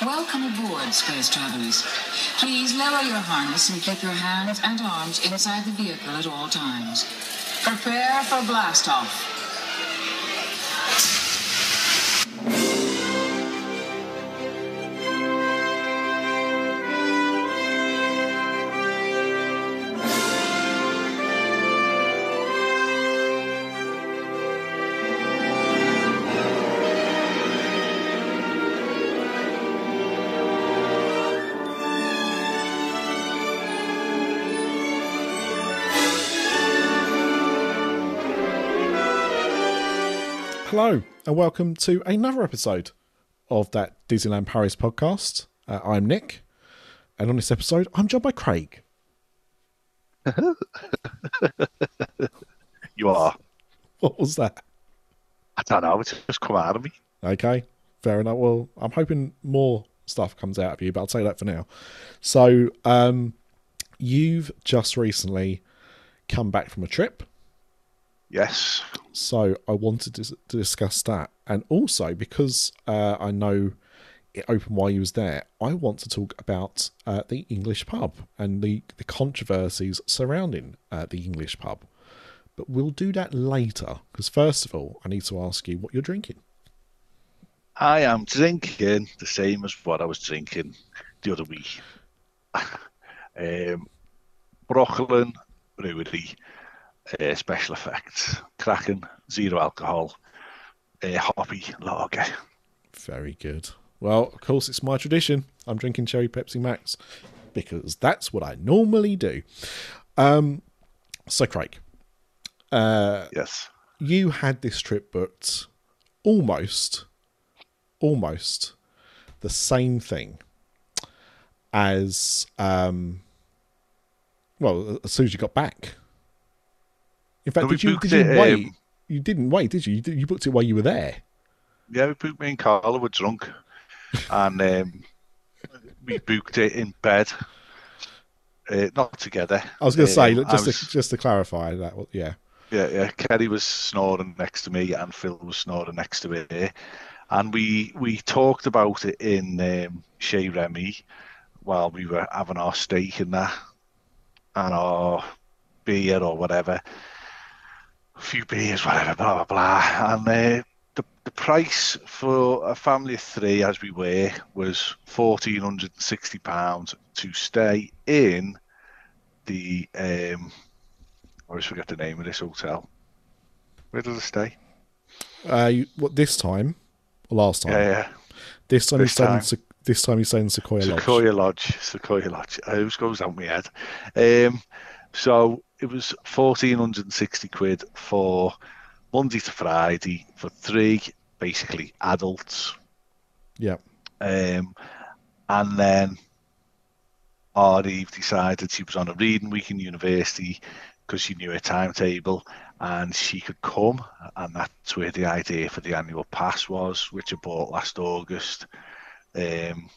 Welcome aboard, space travelers. Please lower your harness and keep your hands and arms inside the vehicle at all times. Prepare for blast Hello, and welcome to another episode of that Disneyland Paris podcast. Uh, I'm Nick, and on this episode, I'm joined by Craig. You are. What was that? I don't know. It's just come out of me. Okay, fair enough. Well, I'm hoping more stuff comes out of you, but I'll say that for now. So, um, you've just recently come back from a trip, Yes. So I wanted to, to discuss that, and also because uh, I know it opened while you was there, I want to talk about uh, the English pub and the the controversies surrounding uh, the English pub. But we'll do that later because first of all, I need to ask you what you're drinking. I am drinking the same as what I was drinking the other week. um, Brooklyn Brewery uh, Special Effects. Kraken, zero alcohol, uh, hoppy lager. Very good. Well, of course, it's my tradition. I'm drinking cherry Pepsi Max because that's what I normally do. Um, so, Craig, uh, Yes. you had this trip booked almost, almost the same thing as, um, well, as soon as you got back. In fact, No, did you, booked did you it, wait? um, you didn't wait, did you? You, you booked it while you were there. Yeah, we booked me and Carla were drunk, and um, we booked it in bed, uh, not together. I was going to say, Um, just was- to, just to clarify that, yeah, Yeah, yeah. Kerry was snoring next to me, and Phil was snoring next to me, and we we talked about it in um, Chez Remy while we were having our steak and that, and our beer or whatever, a few beers, whatever, blah blah blah, and uh, the the price for a family of three, as we were, was fourteen hundred and sixty pounds to stay in the um. I always forget the name of this hotel. Where does it stay? uh, you, what this time or last time? Yeah, yeah. This time you This stayed in time. This time you stayed in Sequoia Lodge. Sequoia Lodge. Sequoia Lodge. Uh, Who's goes out my head? Um, so it was fourteen hundred and sixty quid for Monday to Friday for three basically adults. Yeah, Um, and then our Eve decided she was on a reading week in university because she knew her timetable and she could come. And that's where the idea for the annual pass was, which I bought last August. Um,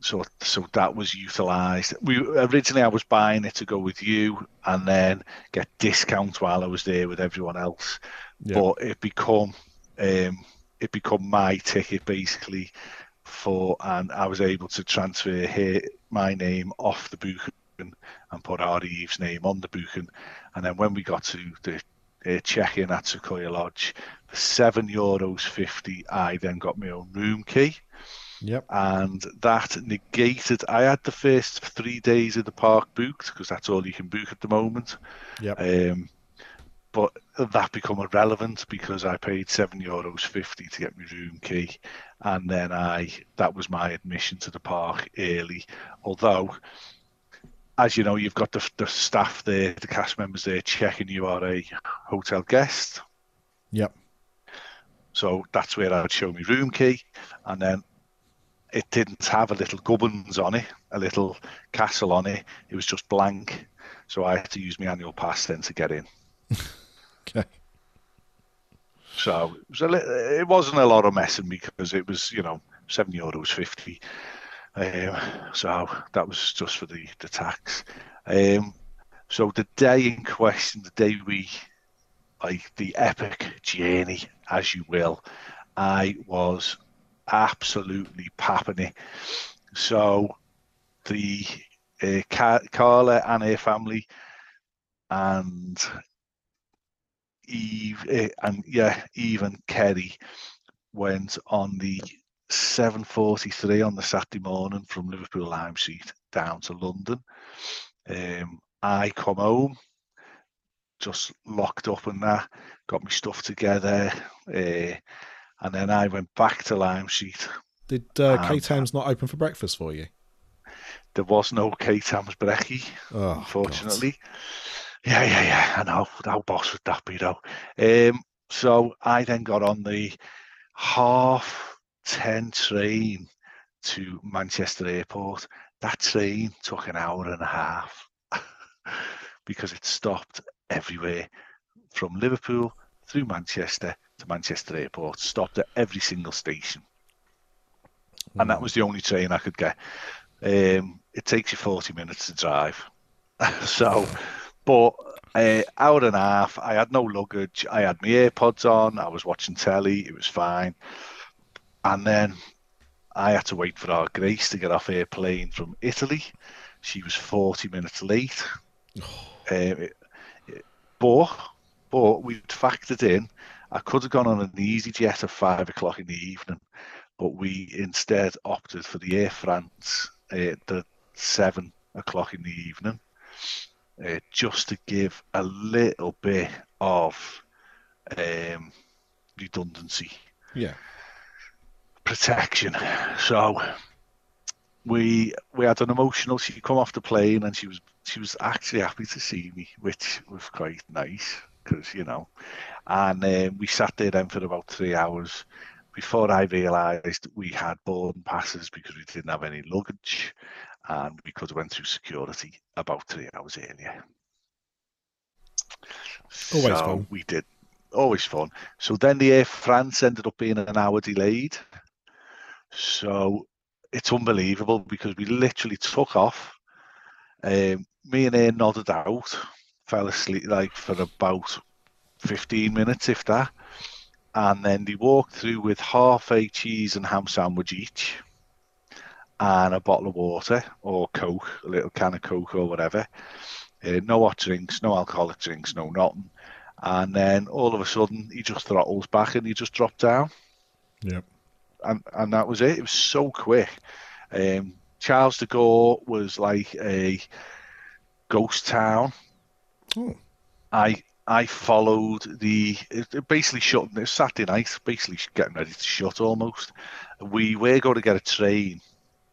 so, so that was utilised. We originally I was buying it to go with you and then get discount while I was there with everyone else. Yeah. But it become um, it become my ticket basically for, and I was able to transfer here my name off the booking and put our Eve's name on the booking. And then when we got to the uh, check-in at Sequoia Lodge, for seven euros fifty, I then got my own room key yep, and that negated. I had the first three days of the park booked because that's all you can book at the moment. yep. Um, but that become irrelevant because I paid seven euros fifty to get my room key, and then I that was my admission to the park early. Although, as you know, you've got the the staff there, the cast members there checking you are a hotel guest. Yep. So that's where I'd show my room key, and then it didn't have a little gubbins on it, a little castle on it. It was just blank. So I had to use my annual pass then to get in. Okay. So it, was a li- it wasn't a lot of messing because it was, you know, seven euros fifty. Um, so that was just for the the tax. Um, so the day in question, the day we, like the epic journey, as you will, I was absolutely it. So the uh, Carla and her family and Eve uh, and yeah, even Kerry went on the 7.43 on the Saturday morning from Liverpool Lime Street down to London. Um, I come home, just locked up and that, got my stuff together, uh, and then I went back to Lime Street. Did uh, K Tams not open for breakfast for you? There was no K Tams brekkie, oh, unfortunately. God. Yeah, yeah, yeah. I know. How boss would that be, though? Um, so I then got on the half 10 train to Manchester Airport. That train took an hour and a half because it stopped everywhere from Liverpool through Manchester to Manchester Airport, stopped at every single station. Mm. And that hmm. was the only train I could get. Um, it takes you 40 minutes to drive. so, but uh, hour and a half, I had no luggage. I had my AirPods on. I was watching telly. It was fine. And then I had to wait for our Grace to get off airplane from Italy. She was 40 minutes late. um, but, but we'd factored in, I could have gone on an easyJet at five o'clock in the evening, but we instead opted for the Air France at the seven o'clock in the evening, uh, just to give a little bit of um, redundancy. Yeah protection. So we we had an emotional. She come off the plane and she was she was actually happy to see me, which was quite nice because you know. And um, we sat there then for about three hours before I realised we had boarding passes because we didn't have any luggage, and we could have went through security about three hours earlier. Always so fun. We did always fun. So then the Air France ended up being an hour delayed. So it's unbelievable because we literally took off. Um, me and Ian nodded out, fell asleep like for about 15 minutes, if that. And then they walked through with half a cheese and ham sandwich each and a bottle of water or Coke, a little can of Coke or whatever. Uh, no hot drinks, no alcoholic drinks, no nothing. And then all of a sudden, he just throttles back and he just dropped down. Yep and and that was it. It was so quick. Um, Charles de Gaulle was like a ghost town. Oh. I I followed the it basically shut. It was Saturday night, basically getting ready to shut almost. We were going to get a train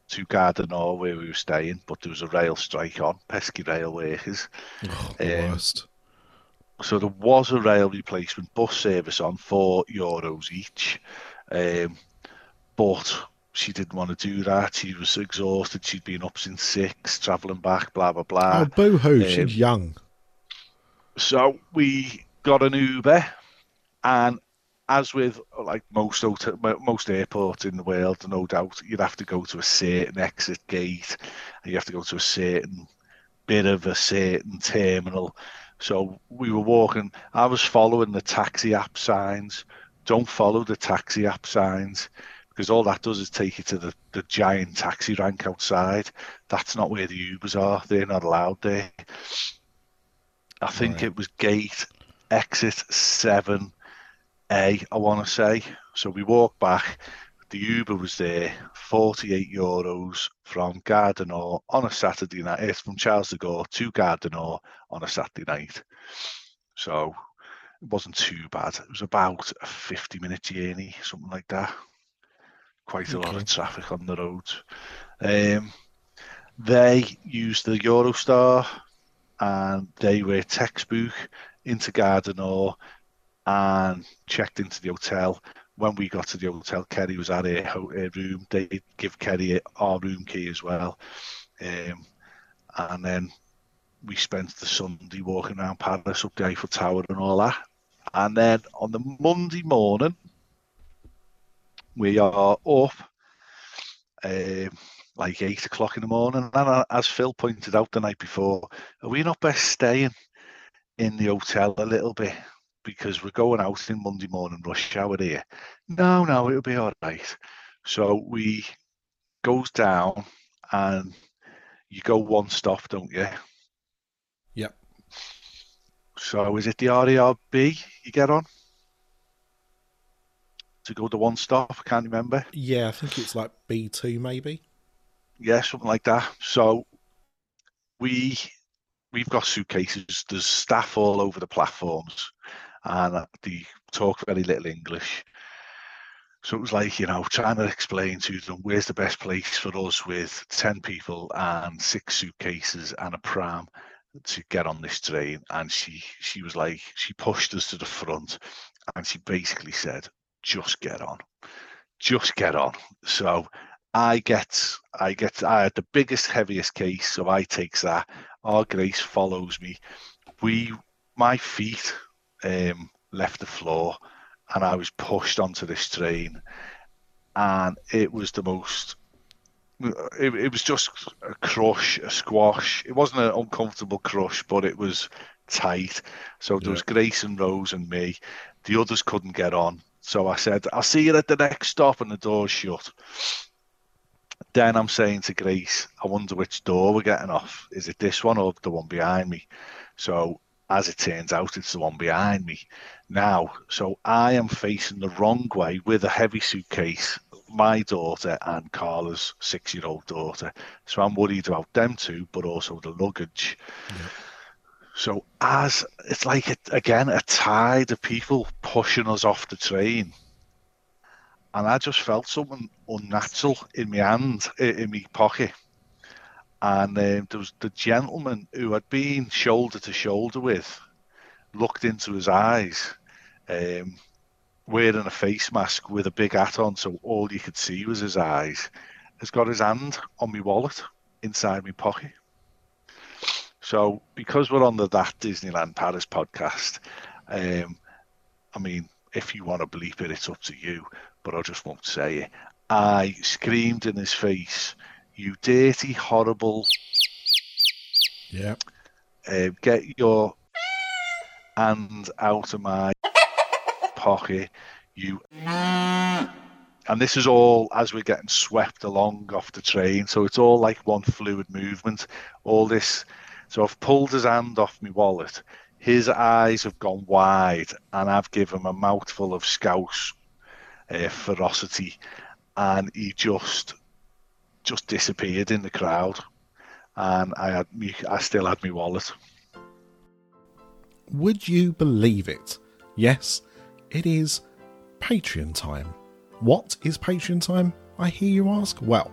to Nord where we were staying, but there was a rail strike on. Pesky rail workers. Oh, um, worst. So there was a rail replacement bus service on four euros each. Um, but she didn't want to do that. She was exhausted. She'd been up since six, travelling back, blah blah blah. Oh, boo hoo! Um, she's young. So we got an Uber, and as with like most hotel, most airports in the world, no doubt, you'd have to go to a certain exit gate, and you have to go to a certain bit of a certain terminal. So we were walking. I was following the taxi app signs. Don't follow the taxi app signs because all that does is take you to the, the giant taxi rank outside. That's not where the Ubers are. They're not allowed there. I think right. it was gate exit 7A, I want to say. So we walked back. The Uber was there, 48 euros from Nord on a Saturday night. It's from Charles de Gaulle to Nord on a Saturday night. So it wasn't too bad. It was about a 50 minute journey, something like that quite a okay. lot of traffic on the roads. Um, they used the Eurostar and they were textbook into du and checked into the hotel. When we got to the hotel, Kerry was at a room. They give Kerry our room key as well. Um, and then we spent the Sunday walking around Paris up the Eiffel Tower and all that. And then on the Monday morning, we are up uh, like eight o'clock in the morning. And as Phil pointed out the night before, are we not best staying in the hotel a little bit because we're going out in Monday morning rush hour here? No, no, it'll be all right. So we goes down and you go one stop, don't you? Yep. So is it the RER B you get on? To go to one stop, I can't remember. Yeah, I think it's like B2 maybe. Yeah, something like that. So we we've got suitcases. There's staff all over the platforms, and uh, they talk very little English. So it was like, you know, trying to explain to them where's the best place for us with 10 people and six suitcases and a pram to get on this train. And she she was like, she pushed us to the front and she basically said, just get on. Just get on. So I get I get I had the biggest, heaviest case, so I takes that. Our Grace follows me. We my feet um, left the floor and I was pushed onto this train, and it was the most. It, it was just a crush, a squash. It wasn't an uncomfortable crush, but it was tight. So there was Grace and Rose and me. The others couldn't get on. So I said, I'll see you at the next stop, and the door's shut. Then I'm saying to Grace, I wonder which door we're getting off. Is it this one or the one behind me? So as it turns out, it's the one behind me now. So I am facing the wrong way with a heavy suitcase, my daughter and Carla's six year old daughter. So I'm worried about them too, but also the luggage. Yeah. So as it's like a, again a tide of people pushing us off the train, and I just felt something unnatural in my hand, in my pocket, and um, there was the gentleman who had been shoulder to shoulder with looked into his eyes, um, wearing a face mask with a big hat on, so all you could see was his eyes. Has got his hand on my wallet inside my pocket. So because we're on the That Disneyland Paris podcast, um, I mean, if you want to bleep it, it's up to you, but I just won't say it. I screamed in his face, "You dirty, horrible!" Yeah. Uh, get your hand out of my pocket. You and this is all as we're getting swept along off the train. So it's all like one fluid movement. All this. So I've pulled his hand off my wallet. His eyes have gone wide, and I've given him a mouthful of scouse uh, ferocity, and he just just disappeared in the crowd. And I had me, I still had my wallet. Would you believe it? Yes, it is Patreon time. What is Patreon time? I hear you ask. Well,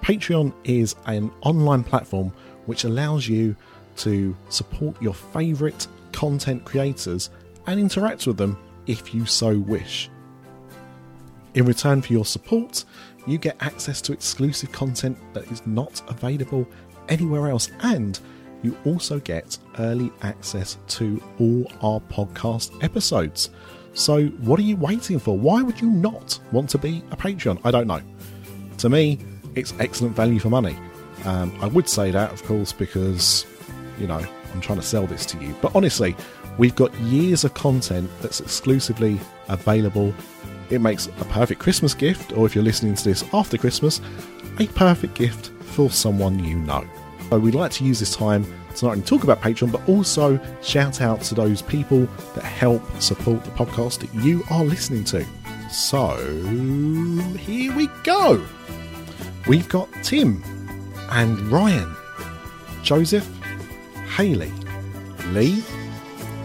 Patreon is an online platform which allows you to support your favourite content creators and interact with them if you so wish. In return for your support, you get access to exclusive content that is not available anywhere else and you also get early access to all our podcast episodes. So, what are you waiting for? Why would you not want to be a Patreon? I don't know. To me, it's excellent value for money. Um, I would say that, of course, because, you know, I'm trying to sell this to you. But honestly, we've got years of content that's exclusively available. It makes a perfect Christmas gift, or if you're listening to this after Christmas, a perfect gift for someone you know. So we'd like to use this time to not only talk about Patreon, but also shout out to those people that help support the podcast that you are listening to. So here we go. We've got Tim and Ryan, Joseph, Haley, Lee,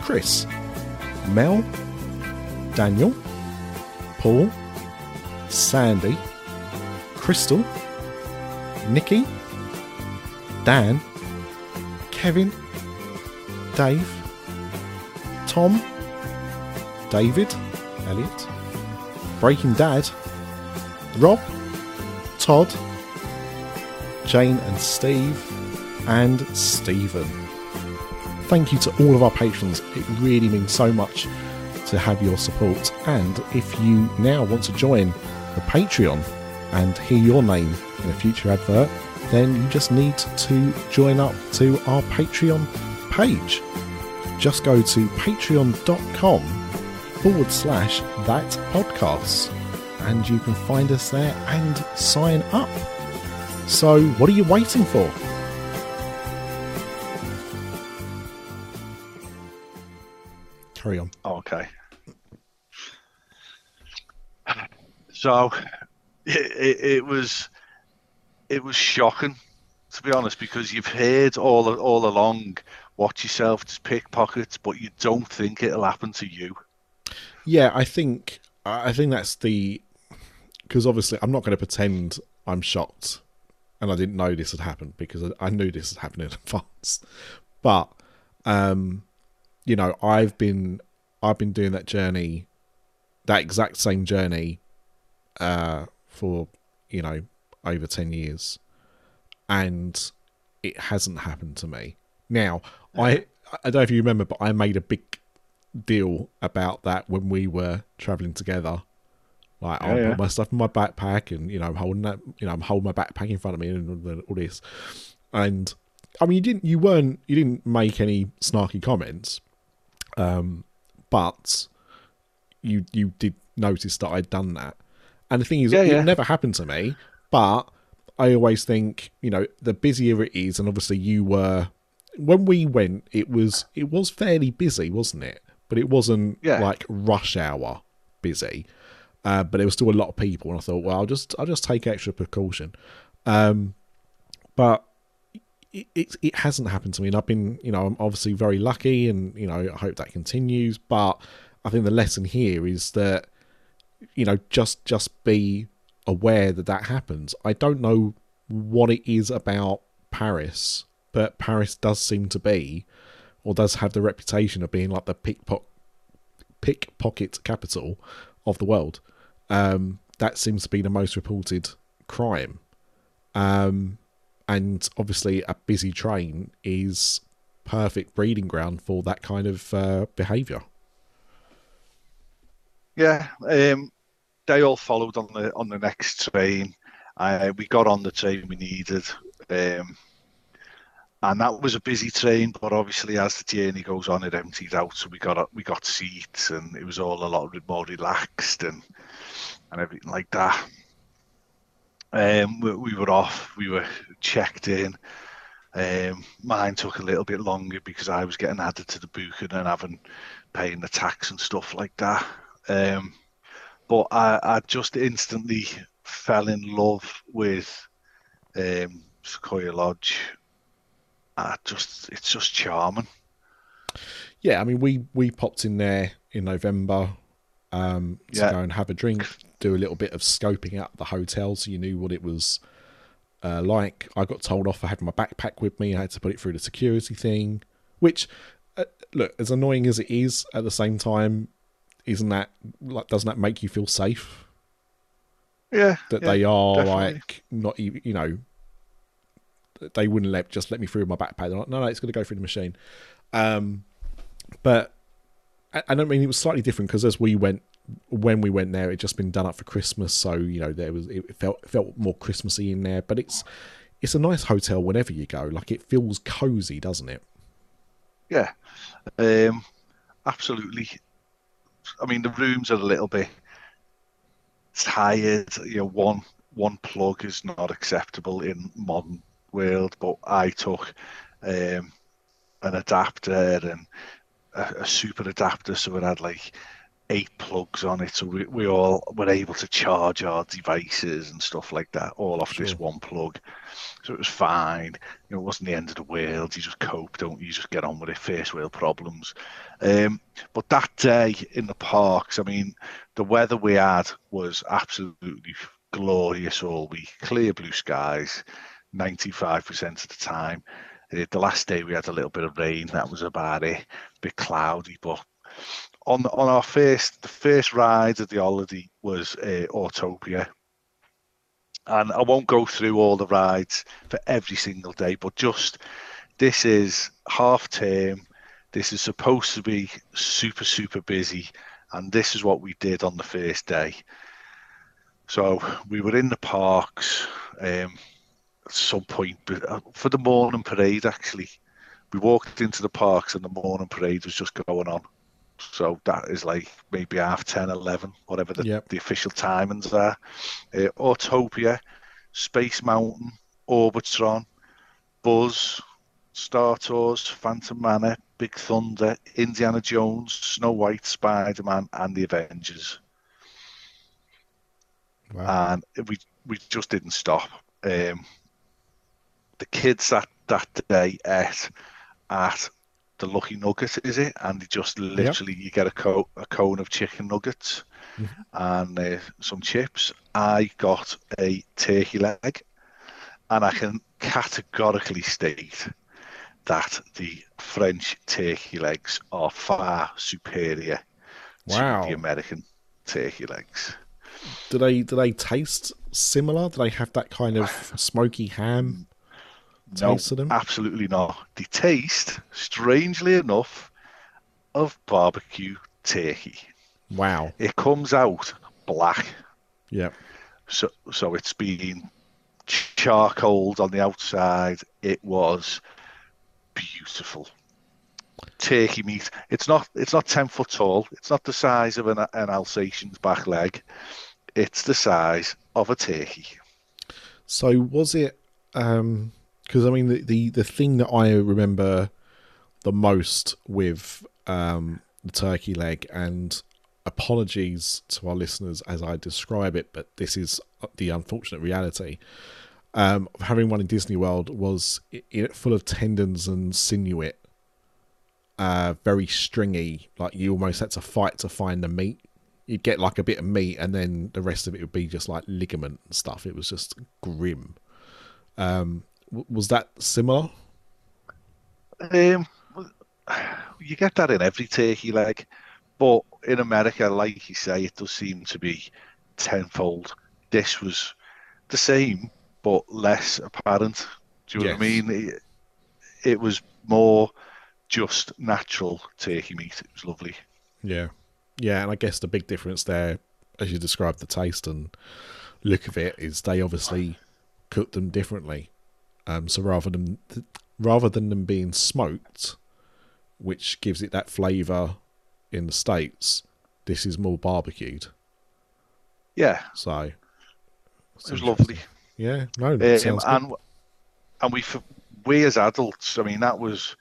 Chris, Mel, Daniel, Paul, Sandy, Crystal, Nikki, Dan, Kevin, Dave, Tom, David, Elliot, Breaking Dad, Rob, Todd, Jane and Steve, and Stephen. Thank you to all of our patrons. It really means so much to have your support. And if you now want to join the Patreon and hear your name in a future advert, then you just need to join up to our Patreon page. Just go to patreon.com forward slash that podcast and you can find us there and sign up. So, what are you waiting for? So it, it, it was it was shocking to be honest because you've heard all all along watch yourself just pickpockets but you don't think it'll happen to you Yeah, I think I think that's the because obviously I'm not going to pretend I'm shocked and I didn't know this had happened because I- knew this had happened in advance. But um, you know, I've been I've been doing that journey, that exact same journey, uh, for you know over ten years, and it hasn't happened to me. Now, I I don't know if you remember, but I made a big deal about that when we were traveling together. Like I'll yeah. put my stuff in my backpack, and you know I'm holding that, you know I'm holding my backpack in front of me, and all- all this. And I mean, you didn't, you weren't, you didn't make any snarky comments, um, but you you did notice that I'd done that. And the thing is, Yeah, it yeah. never happened to me, but I always think, you know, the busier it is, and obviously you were when we went, it was it was fairly busy, wasn't it? But it wasn't Yeah. like rush hour busy. Uh, but there was still a lot of people, and I thought, well, I'll just I'll just take extra precaution. Um, but it, it it hasn't happened to me, and I've been, you know, I'm obviously very lucky, and you know, I hope that continues. But I think the lesson here is that you know, just just be aware that that happens. I don't know what it is about Paris, but Paris does seem to be, or does have the reputation of being like the pickpocket pickpocket capital of the world. Um, that seems to be the most reported crime. Um, and obviously, a busy train is perfect breeding ground for that kind of uh, behaviour. Yeah, um, they all followed on the on the next train. Uh, we got on the train we needed, um, and that was a busy train. But obviously, as the journey goes on, it empties out. So we got we got seats, and it was all a lot more relaxed and and everything like that. Um, we, we were off. We were checked in. Um, mine took a little bit longer because I was getting added to the booking and having paying the tax and stuff like that. Um, but I, I just instantly fell in love with um, Sequoia Lodge. I just, it's just charming. Yeah, I mean, we we popped in there in November um, to Yeah. go and have a drink, do a little bit of scoping out the hotel, so you knew what it was uh, like. I got told off for having my backpack with me. I had to put it through the security thing, which, uh, look, as annoying as it is, at the same time, isn't that like doesn't that make you feel safe Yeah, that yeah, they are definitely. like not even you know they wouldn't let just let me through my backpack. They're like, no, no, it's going to go through the machine. Um, but I, I don't mean it was slightly different because as we went when we went there, it just been done up for Christmas, so you know there was it felt felt more Christmassy in there. But it's it's a nice hotel whenever you go. Like it feels cozy, doesn't it? Yeah, um, absolutely. I mean, the rooms are a little bit tired. You know, one one plug is not acceptable in modern world, but I took um, an adapter and a, a super adapter, so it had like eight plugs on it, so we, we all were able to charge our devices and stuff like that all off this one plug. So it was fine. You know, it wasn't the end of the world. You just cope, don't you? You just get on with it. First world problems. Um, but that day in the parks, I mean, the weather we had was absolutely glorious all week. Clear blue skies, 95% of the time. Uh, the last day we had a little bit of rain. That was about it. A bit cloudy, but on on our first the first ride of the holiday was uh, Autopia, and I won't go through all the rides for every single day, but just this is half term. This is supposed to be super super busy, and this is what we did on the first day. So we were in the parks um, at some point uh, for the morning parade. Actually, we walked into the parks, and the morning parade was just going on So that is like maybe half 10, 11, whatever the, Yep. the official timings are. Uh, Autopia, Space Mountain, Orbitron, Buzz, Star Tours, Phantom Manor, Big Thunder, Indiana Jones, Snow White, Spider Man, and the Avengers. Wow. And we we just didn't stop. Um, the kids that that day ate at the Lucky Nugget, is it? And they just literally you get a, co- a cone of chicken nuggets and uh, some chips. I got a turkey leg, and I can categorically state that the French turkey legs are far superior Wow. to the American turkey legs. do they do they taste similar? Do they have that kind of smoky ham No, taste to them? absolutely not. They taste, strangely enough, of barbecue turkey. Wow. It comes out black, Yeah. so so it's been charcoaled on the outside. It was beautiful. Turkey meat. It's not. It's not ten foot tall. It's not the size of an, an Alsatian's back leg. It's the size of a turkey. So was it? Um, Because I mean, the, the the thing that I remember the most with um, the turkey leg, and apologies to our listeners as I describe it, but this is the unfortunate reality. Um, having one in Disney World was it full of tendons and sinew, uh, very stringy. Like you almost had to fight to find the meat. You'd get like a bit of meat, and then the rest of it would be just like ligament and stuff. It was just grim. Um, was that similar? Um, you get that in every turkey leg, but in America, like you say, it does seem to be tenfold. This was the same, but less apparent. Do you know what I mean? It, it was more just natural turkey meat. It was lovely. Yeah, yeah, and I guess the big difference there, as you described the taste and look of it, is they obviously cook them differently. Um, so rather than rather than them being smoked, which gives it that flavour in the states, this is more barbecued. Yeah, So it was lovely. Yeah, no, Um, sounds good. and and we we as adults, I mean, that was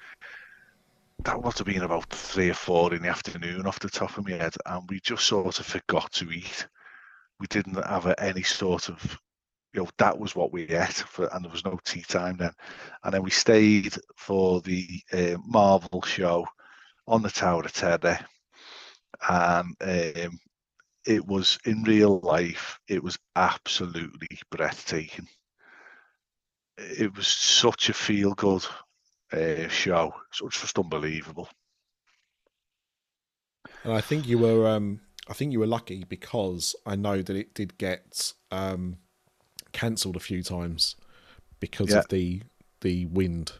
that must have been about three or four in the afternoon off the top of my head, and we just sort of forgot to eat. We didn't have any sort of, you know, that was what we ate, for, and there was no tea time then. And then we stayed for the uh, Marvel show on the Tower of Terror, and um, it was in real life, it was absolutely breathtaking it was such a feel good uh, show. So it's just unbelievable. And I think you were um I think you were lucky because I know that it did get um cancelled a few times because Yeah. of the the wind.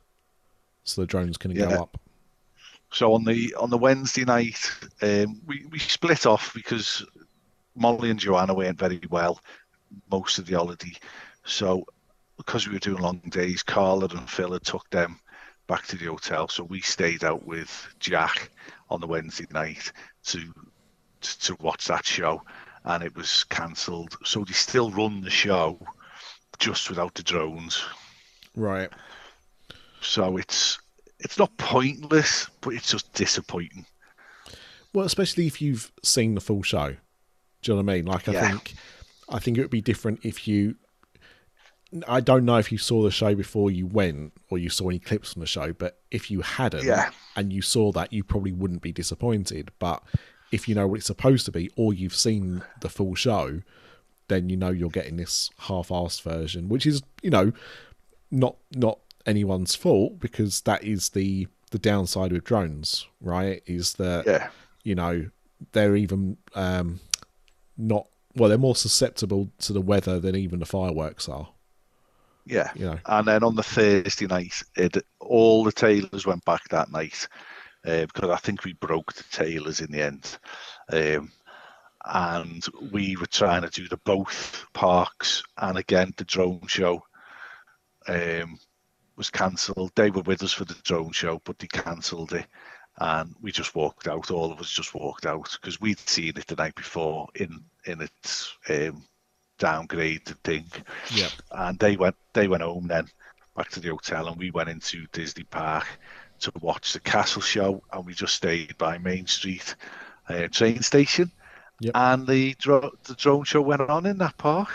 So the drones couldn't Yeah. go up. So on the on the Wednesday night, um, we we split off because Molly and Joanna weren't very well most of the holiday. So because we were doing long days, Carla and Phil had took them back to the hotel. So we stayed out with Jack on the Wednesday night to to watch that show, and it was cancelled. So they still run the show just without the drones. Right. So it's it's not pointless, but it's just disappointing. Well, especially if you've seen the full show. Do you know what I mean? Like I Yeah. think I think it would be different if you I don't know if you saw the show before you went or you saw any clips from the show, but if you hadn't Yeah. and you saw that, you probably wouldn't be disappointed. But if you know what it's supposed to be or you've seen the full show, then you know you're getting this half-assed version, which is, you know, not not anyone's fault because that is the the downside with drones, right? Is that Yeah. you know they're even um not well they're more susceptible to the weather than even the fireworks are Yeah. you know And then on the Thursday night, it, all the tailors went back that night uh, because I think we broke the tailors in the end. Um, and we were trying to do the both parks, and again the drone show um, was cancelled. They were with us for the drone show, but they cancelled it. and we just walked out. All of us just walked out because we'd seen it the night before in in its um, downgraded thing. Yeah. And they went they went home then back to the hotel, and we went into Disney Park to watch the castle show, and we just stayed by Main Street uh, train station. Yep. And the dro- the drone show went on in that park.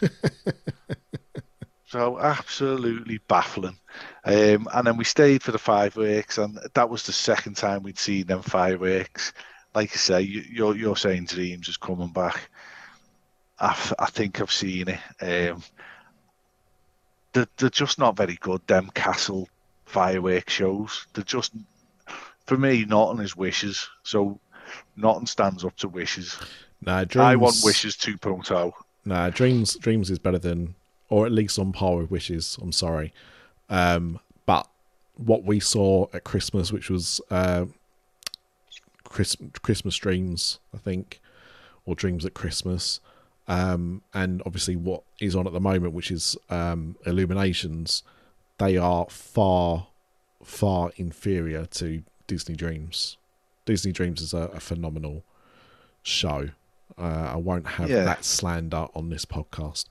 so absolutely baffling. Um, and then we stayed for the fireworks, and that was the second time we'd seen them fireworks. Like I say, you, you're you're saying Dreams is coming back. I, I think I've seen it. Um, they're, they're just not very good. Them castle fireworks shows. They're just, for me, not on his wishes. So, nothing stands up to wishes. Nah, dreams, I want wishes 2.0. Nah, dreams. Dreams is better than, or at least on par with wishes. I'm sorry, um, but what we saw at Christmas, which was uh, Chris, Christmas dreams, I think, or dreams at Christmas, um, and obviously what is on at the moment, which is um, Illuminations, they are far, far inferior to Disney Dreams. Disney Dreams is a, a phenomenal show. Uh, I won't have Yeah. that slander on this podcast.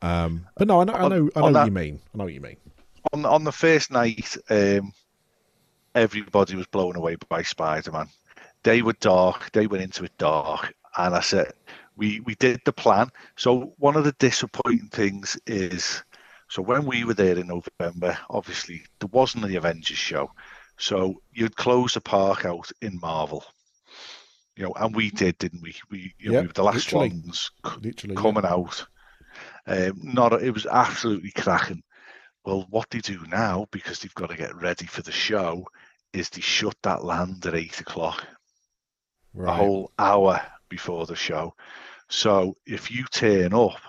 Um, but no, I know, I know, I know what that- you mean. I know what you mean. On, on the first night, um, everybody was blown away by Spider Man. They were dark, they went into it dark. And I said, we, we did the plan. So, one of the disappointing things is so when we were there in November, obviously there wasn't the Avengers show. So you'd close the park out in Marvel. You know, and we did, didn't we? We you know, Yep, we were the last literally. ones c- Literally, yeah. coming out. Um, not it was absolutely cracking. Well, what they do now because they've got to get ready for the show is they shut that land at eight o'clock, a whole hour before the show. So if you turn up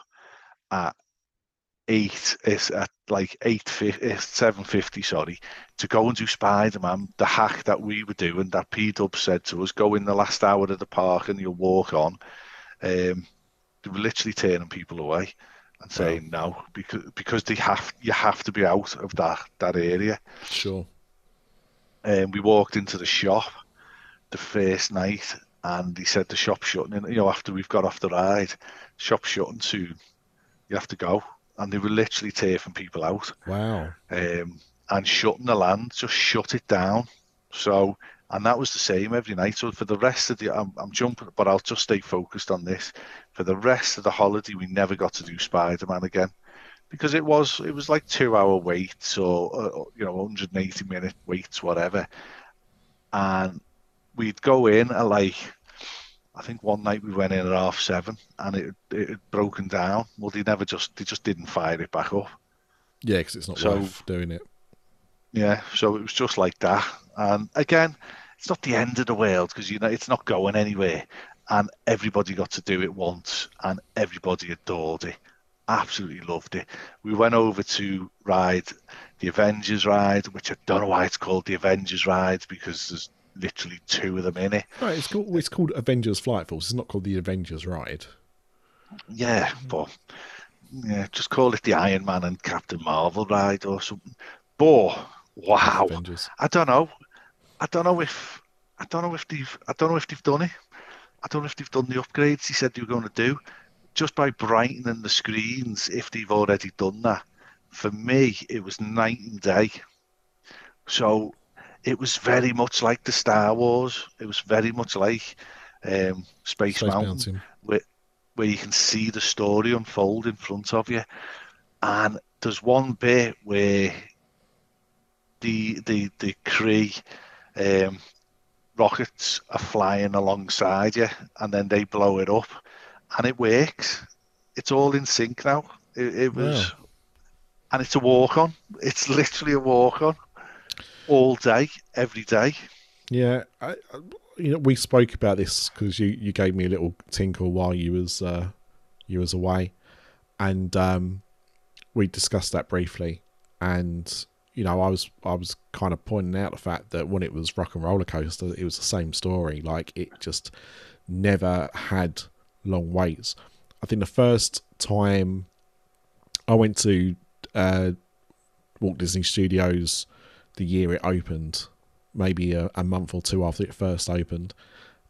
at eight, it's at like eight seven fifty, sorry, to go and do Spider Man, the hack that we were doing, that P Dub said to us, go in the last hour of the park and you'll walk on. Um, they were literally turning people away and saying no because because they have you have to be out of that that area. Sure. And we walked into the shop the first night, and he said the shop's shutting. And, you know, after we've got off the ride, shop's shutting soon. You have to go, and they were literally taking people out Wow. um, and shutting the land, just shut it down. So, and that was the same every night. So for the rest of the, I'm, I'm jumping, but I'll just stay focused on this. For the rest of the holiday, we never got to do Spider-Man again because it was it was like two hour waits or uh, you know 180 minute waits, whatever. And we'd go in at like. I think one night we went in at half seven and it it had broken down. Well, they never just they just didn't fire it back up. Yeah, because it's not So- worth doing it. Yeah, so it was just like that. And again, it's not the end of the world because you know it's not going anywhere. And everybody got to do it once, and everybody adored it. Absolutely loved it. We went over to ride the Avengers ride, which I don't know why it's called the Avengers ride because there's literally two of them in it. Right, it's called it's called Avengers Flight Force. It's not called the Avengers Ride. Yeah, but yeah, just call it the Iron Man and Captain Marvel ride or something. But wow, Avengers. I don't know. I don't know if I don't know if they've I don't know if they've done it. I don't know if they've done the upgrades he said they were going to do. Just by brightening the screens, if they've already done that. For me, it was night and day. So it was very much like the Star Wars. It was very much like um, Space, Space Mountain Mountain. where you can see the story unfold in front of you. And there's one bit where the the the Kree um, rockets are flying alongside you, and then they blow it up, and it works. It's all in sync now. It, it was, and it's a walk on. It's literally a walk on, all day, every day. Yeah, I, you know, we spoke about this because you, you gave me a little tinkle while you was uh, you was away, and um, we discussed that briefly. And you know, I was I was kind of pointing out the fact that when it was Rock and Roller Coaster, it was the same story. Like it just never had long waits. I think the first time I went to uh, Walt Disney Studios, the year it opened, maybe a, a month or two after it first opened,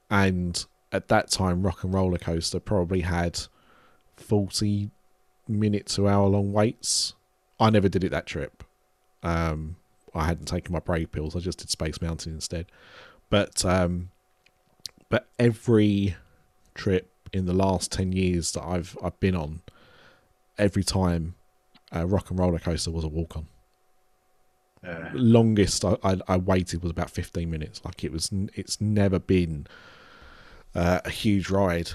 and at that time, Rock and Roller Coaster probably had forty minute to hour long waits. I never did it that trip. Um, I hadn't taken my brave pills. I just did Space Mountain instead. But um, but every trip in the last ten years that I've I've been on, every time, uh, Rock and Roller Coaster was a walk on. Yeah. Longest I, I, I waited was about fifteen minutes. Like it was, it's never been uh, a huge ride,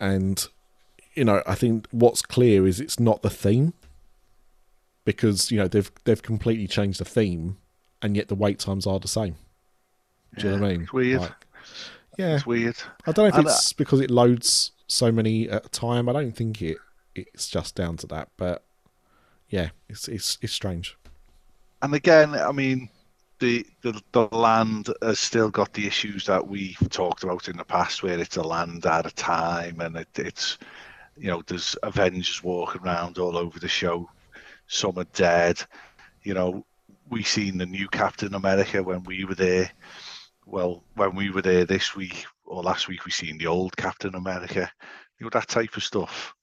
and you know I think what's clear is it's not the theme because you know they've they've completely changed the theme, and yet the wait times are the same. Do you know what I mean? It's weird. Like, yeah, It's weird. I don't know if And, uh, it's because it loads so many at a time. I don't think it it's just down to that, but yeah, it's it's it's strange. And again, I mean, the, the the land has still got the issues that we've talked about in the past, where it's a land out of time, and it, it's you know there's Avengers walking around all over the show. Some are dead. You know, we seen the new Captain America when we were there. Well, when we were there this week or last week, we seen the old Captain America. You know that type of stuff.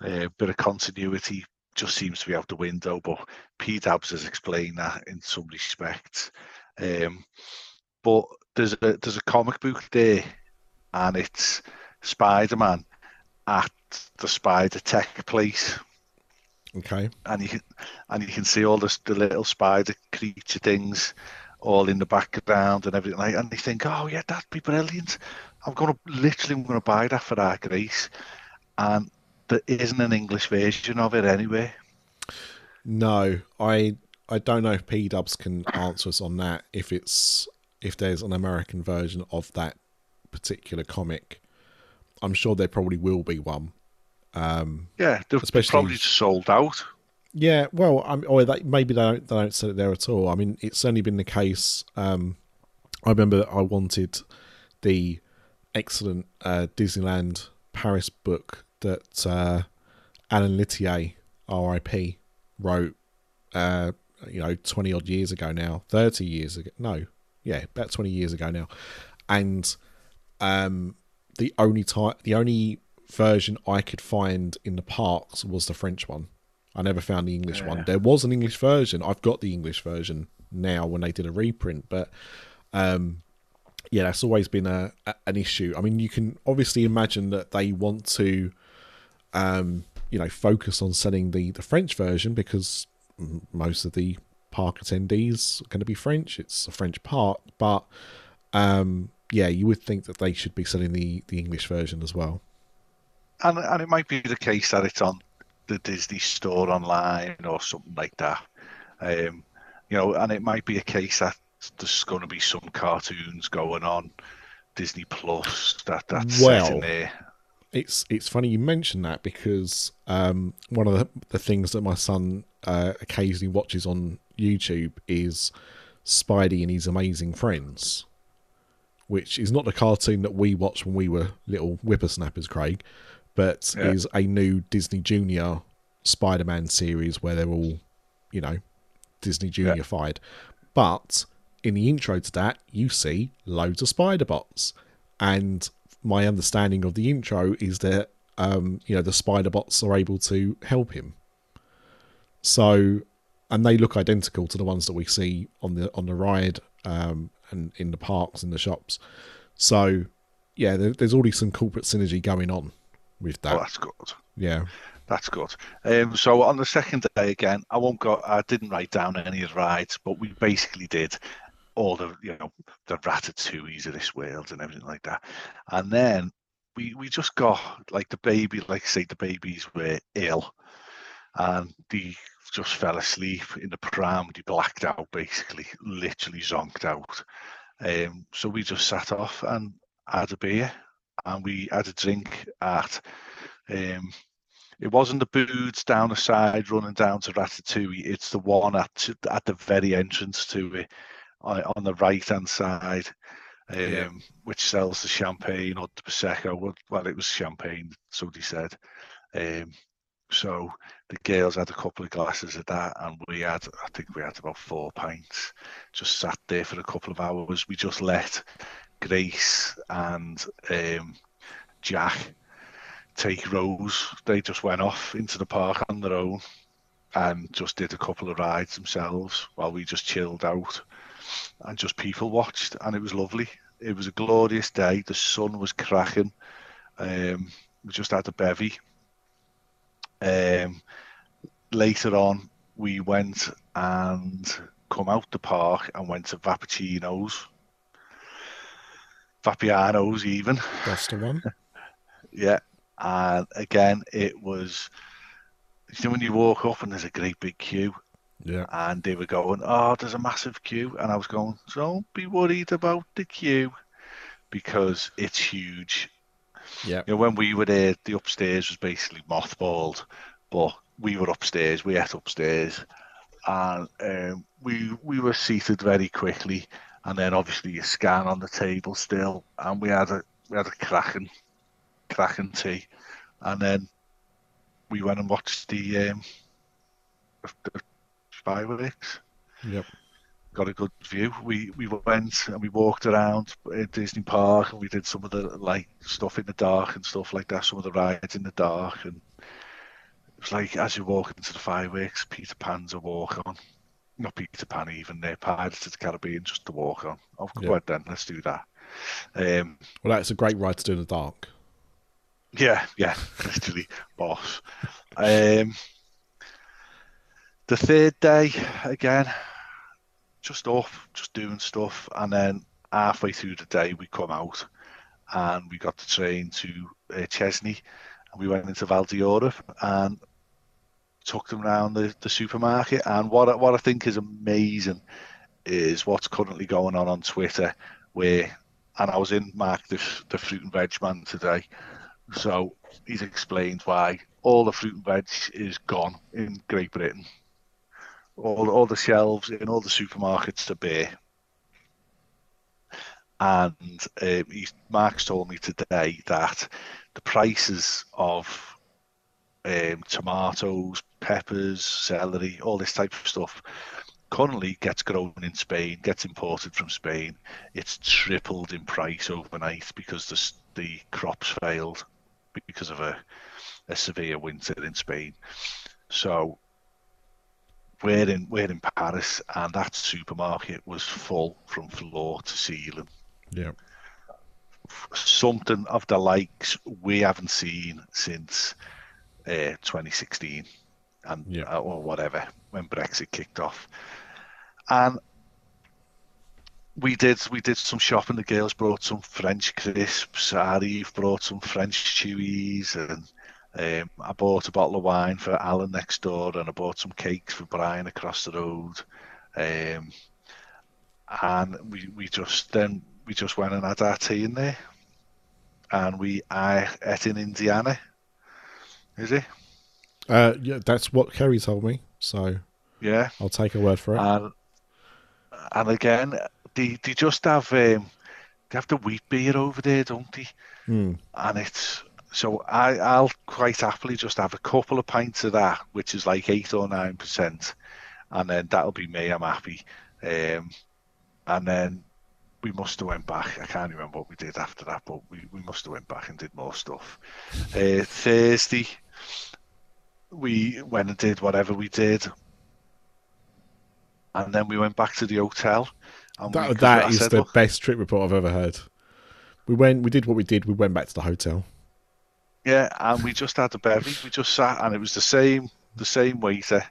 A bit of continuity just seems to be out the window. But P Dubs has explained that in some respects. Um, but there's a there's a comic book there, and it's Spider Man at the Spider Tech place, Okay, and you can and you can see all the, the little spider creature things all in the background and everything like and you think oh yeah that'd be brilliant i'm gonna literally i'm gonna buy that for our grace and there isn't an english version of it anyway no, I I don't know if P Dubs can answer us on that. If it's if there's an American version of that particular comic, I'm sure there probably will be one. Um, yeah they're Especially- probably just sold out Yeah, well, um, or they, maybe they don't they don't sell it there at all. I mean, it's only been the case. Um, I remember that I wanted the excellent uh, Disneyland Paris book that uh, Alain Littaye, R.I.P., wrote. Uh, you know, twenty odd years ago now, thirty years ago. No, yeah, about twenty years ago now, and um, the only time, the only version I could find in the parks was the French one. I never found the English one. There was an English version. I've got the English version now when they did a reprint, but um, yeah, that's always been a, a an issue. I mean, you can obviously imagine that they want to, um, you know, focus on selling the the French version because most of the park attendees are going to be French. It's a French park, but um, yeah, you would think that they should be selling the the English version as well. and and it might be the case that it's on the Disney store online or something like that. Um, you know, and it might be a case that there's going to be some cartoons going on Disney Plus that that's Well, in there. It's it's funny you mention that because um, one of the, the things that my son uh, occasionally watches on YouTube is Spidey and his amazing friends, which is not the cartoon that we watched when we were little whippersnappers, Craig, but Yeah. is a new Disney Junior Spider-Man series where they're all, you know, Disney Junior-fied. But in the intro to that, you see loads of spider bots, and my understanding of the intro is that um, you know the spider bots are able to help him. So, and they look identical to the ones that we see on the on the ride um, and in the parks and the shops. So, yeah, there, there's already some corporate synergy going on with Oh, that. that's good. Yeah, That's good. Um, so on the second day again, I won't go. I didn't write down any of the rides, but we basically did all the you know the ratatouilles of this world and everything like that. And then we we just got like the baby, like say the babies were ill, and they just fell asleep in the pram. They blacked out basically, literally zonked out. Um, so we just sat off and had a beer, and we had a drink at. Um, it wasn't the booths down the side running down to Ratatouille. It's the one at at the very entrance to it, on, the right hand side, um, Yeah. which sells the champagne or the prosecco. Well, it was champagne, so they said. Um, so the girls had a couple of glasses of that, and we had, I think we had about four pints. Just sat there for a couple of hours. We just let Grace and um, Jack take Rose. They just went off into the park on their own and just did a couple of rides themselves while we just chilled out and just people watched, and it was lovely. It was a glorious day. The sun was cracking. Um, we just had a bevy. Um, later on, we went and come out the park and went to Vapuccino's. Vapiano's even. That's the one. yeah. And again, it was, you know, when you walk up and there's a great big queue, Yeah. and they were going, "Oh, there's a massive queue," and I was going, "Don't be worried about the queue, because it's huge." Yeah. You know, when we were there, the upstairs was basically mothballed, but we were upstairs. We ate upstairs, and um, we we were seated very quickly, and then obviously a scan on the table still, and we had a we had a cracking cracking tea, and then we went and watched the um, the fireworks Yep. got a good view. We we went and we walked around at Disney Park and we did some of the like stuff in the dark and stuff like that. Some of the rides in the dark and it was like as you walk into the fireworks, Peter Pan's a walk on. Not Peter Pan even there, Pirates of the Caribbean just to walk on. Oh, go ahead then, let's do that. Um, Well, that's a great ride to do in the dark. Yeah, yeah, literally, boss. Um, the third day, again, just off, just doing stuff, and then halfway through the day, we come out and we got the train to uh, Chesney, and we went into Val d'Europe and took them around the, the supermarket. And what I, what I think is amazing is what's currently going on on Twitter, where, and I was in Mark the, the fruit and veg man today, so he's explained why all the fruit and veg is gone in Great Britain. All, all the shelves in all the supermarkets are bare. And uh, he's, Mark's told me today that the prices of um, tomatoes, peppers, celery, all this type of stuff currently gets grown in Spain, gets imported from Spain. It's tripled in price overnight because the, the crops failed because of a, a severe winter in Spain. So we're in we're in Paris, and that supermarket was full from floor to ceiling. Yeah. Something of the likes we haven't seen since uh, 2016, and Yeah. uh, or whatever when Brexit kicked off. And we did we did some shopping. The girls brought some French crisps. Ari brought some French chewies, and um, I bought a bottle of wine for Alan next door, and I bought some cakes for Brian across the road. Um, and we we just then we just went and had our tea in there, and we I ate in Indiana. Is it? Uh, yeah, that's what Kerry told me. So Yeah. I'll take a word for it. And and again, they they just have um, they have the wheat beer over there, don't they? Hmm. and it's so I, I'll quite happily just have a couple of pints of that, which is like eight or nine percent, and then that'll be me. I'm happy. Um, and then we must have went back. I can't remember what we did after that, but we, we must have went back and did more stuff. Uh, Thursday, we went and did whatever we did, and then we went back to the hotel. And we, That I that is said, the best trip report I've ever heard. We went, we did what we did. We went back to the hotel. Yeah, and we just had a bevy. We just sat, and it was the same, the same waiter,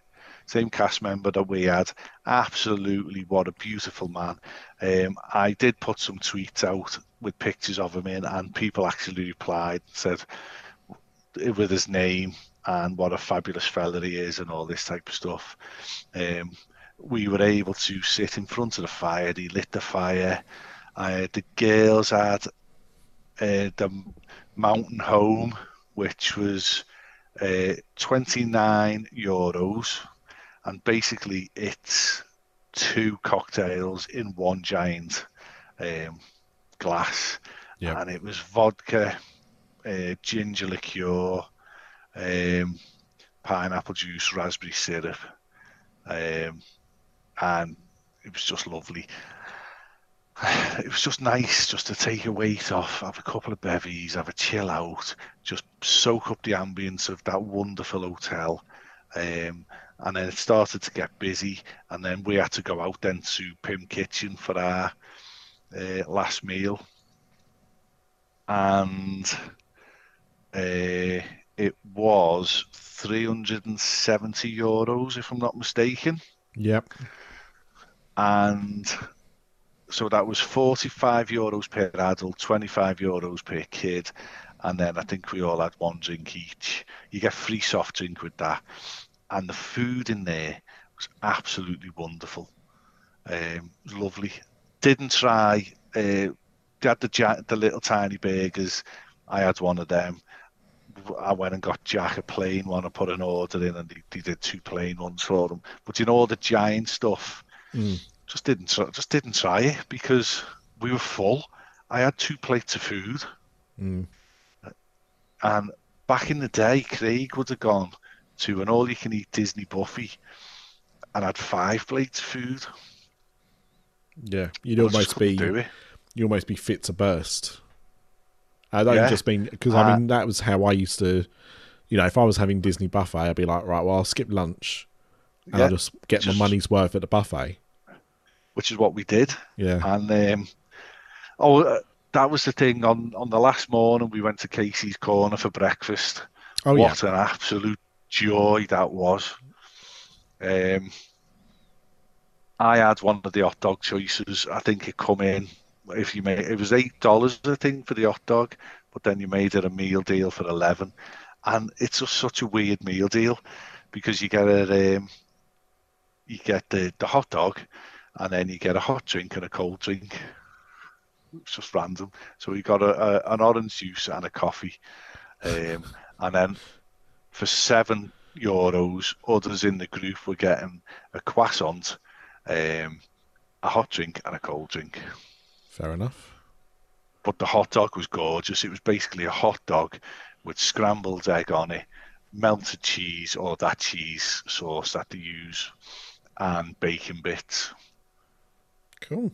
same cast member that we had. Absolutely, what a beautiful man. Um, I did put some tweets out with pictures of him in, and people actually replied, said with his name and what a fabulous fella he is, and all this type of stuff. Um, we were able to sit in front of the fire. He lit the fire. Uh, the girls had uh, the mountain home, which was uh, 29 euros, and basically it's two cocktails in one giant um, glass, Yep. and it was vodka, uh, ginger liqueur, um, pineapple juice, raspberry syrup, um, and it was just lovely. It was just nice just to take a weight off, have a couple of bevies, have a chill out, just soak up the ambience of that wonderful hotel. Um, and then it started to get busy, and then we had to go out then to Pym Kitchen for our uh, last meal, and uh, it was 370 euros, if I'm not mistaken. Yep. And so that was 45 euros per adult, 25 euros per kid. And then I think we all had one drink each. You get free soft drink with that. And the food in there was absolutely wonderful. Um, lovely. Didn't try, uh, they had the, the little tiny burgers. I had one of them. I went and got Jack a plain one. I put an order in, and he, he did two plain ones for him. But you know all the giant stuff, mm. just didn't try, just didn't try it because we were full. I had two plates of food, mm. And back in the day, Craig would have gone to an all-you-can-eat Disney buffet and had five plates of food. Yeah, you'd almost be you almost be fit to burst. I don't yeah. just mean because uh, I mean that was how I used to, you know, if I was having Disney buffet, I'd be like, right, well, I'll skip lunch, and yeah, I'll just get just, my money's worth at the buffet. Which is what we did. Yeah. And um, oh, uh, that was the thing on on the last morning we went to Casey's Corner for breakfast. Oh what yeah. an absolute joy that was. Um, I had one of the hot dog choices. I think it come in if you made it was eight dollars I think for the hot dog, but then you made it a meal deal for eleven, and it's just such a weird meal deal because you get a um, you get the, the hot dog, and then you get a hot drink and a cold drink. It's just random. So we got a, a, an orange juice and a coffee, um, and then for seven euros, others in the group were getting a croissant, um, a hot drink, and a cold drink. Fair enough. But the hot dog was gorgeous. It was basically a hot dog with scrambled egg on it, melted cheese or that cheese sauce that they use, and bacon bits. Cool.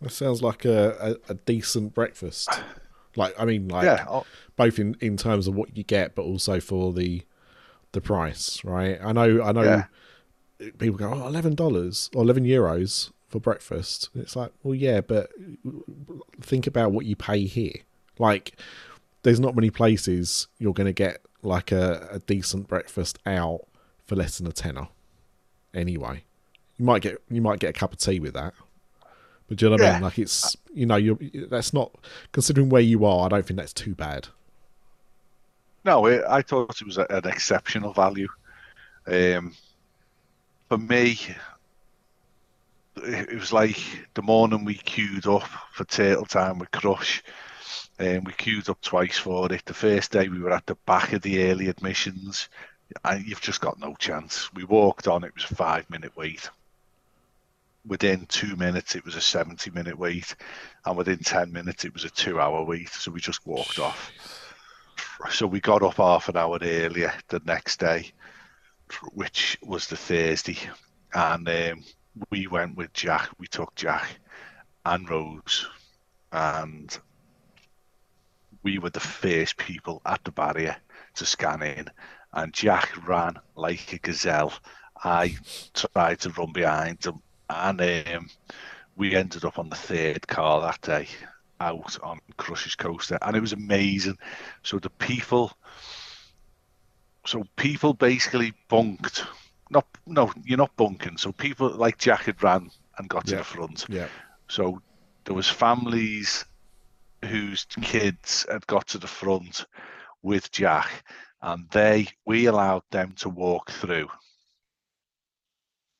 That sounds like a, a, a decent breakfast. Like I mean, like yeah, both in, in terms of what you get, but also for the the price, right? I know, I know. Yeah. People go, oh, eleven dollars or eleven euros for breakfast. It's like, well, yeah, but think about what you pay here. Like, there's not many places you're going to get like a, a decent breakfast out for less than a tenner. Anyway, you might get you might get a cup of tea with that. But do you know what yeah. I mean? Like it's you know you're that's not considering where you are. I don't think that's too bad. No, it, I thought it was a, an exceptional value. Um, for me, it was like the morning we queued up for Turtle Time with Crush. And um, we queued up twice for it. The first day we were at the back of the early admissions, and you've just got no chance. We walked on, it was a five minute wait. Within two minutes, it was a 70 minute wait, and within 10 minutes, it was a two hour wait. So we just walked off. So we got up half an hour earlier the next day, which was the Thursday, and um, we went with Jack. We took Jack and Rose, and we were the first people at the barrier to scan in. And Jack ran like a gazelle. I tried to run behind him, and um, we ended up on the third car that day out on Crush's Coaster, and it was amazing. So the people, so people basically bunked not no, you're not bunking. So people like Jack had ran and got to the front. Yeah. So there was families whose kids had got to the front with Jack, and they we allowed them to walk through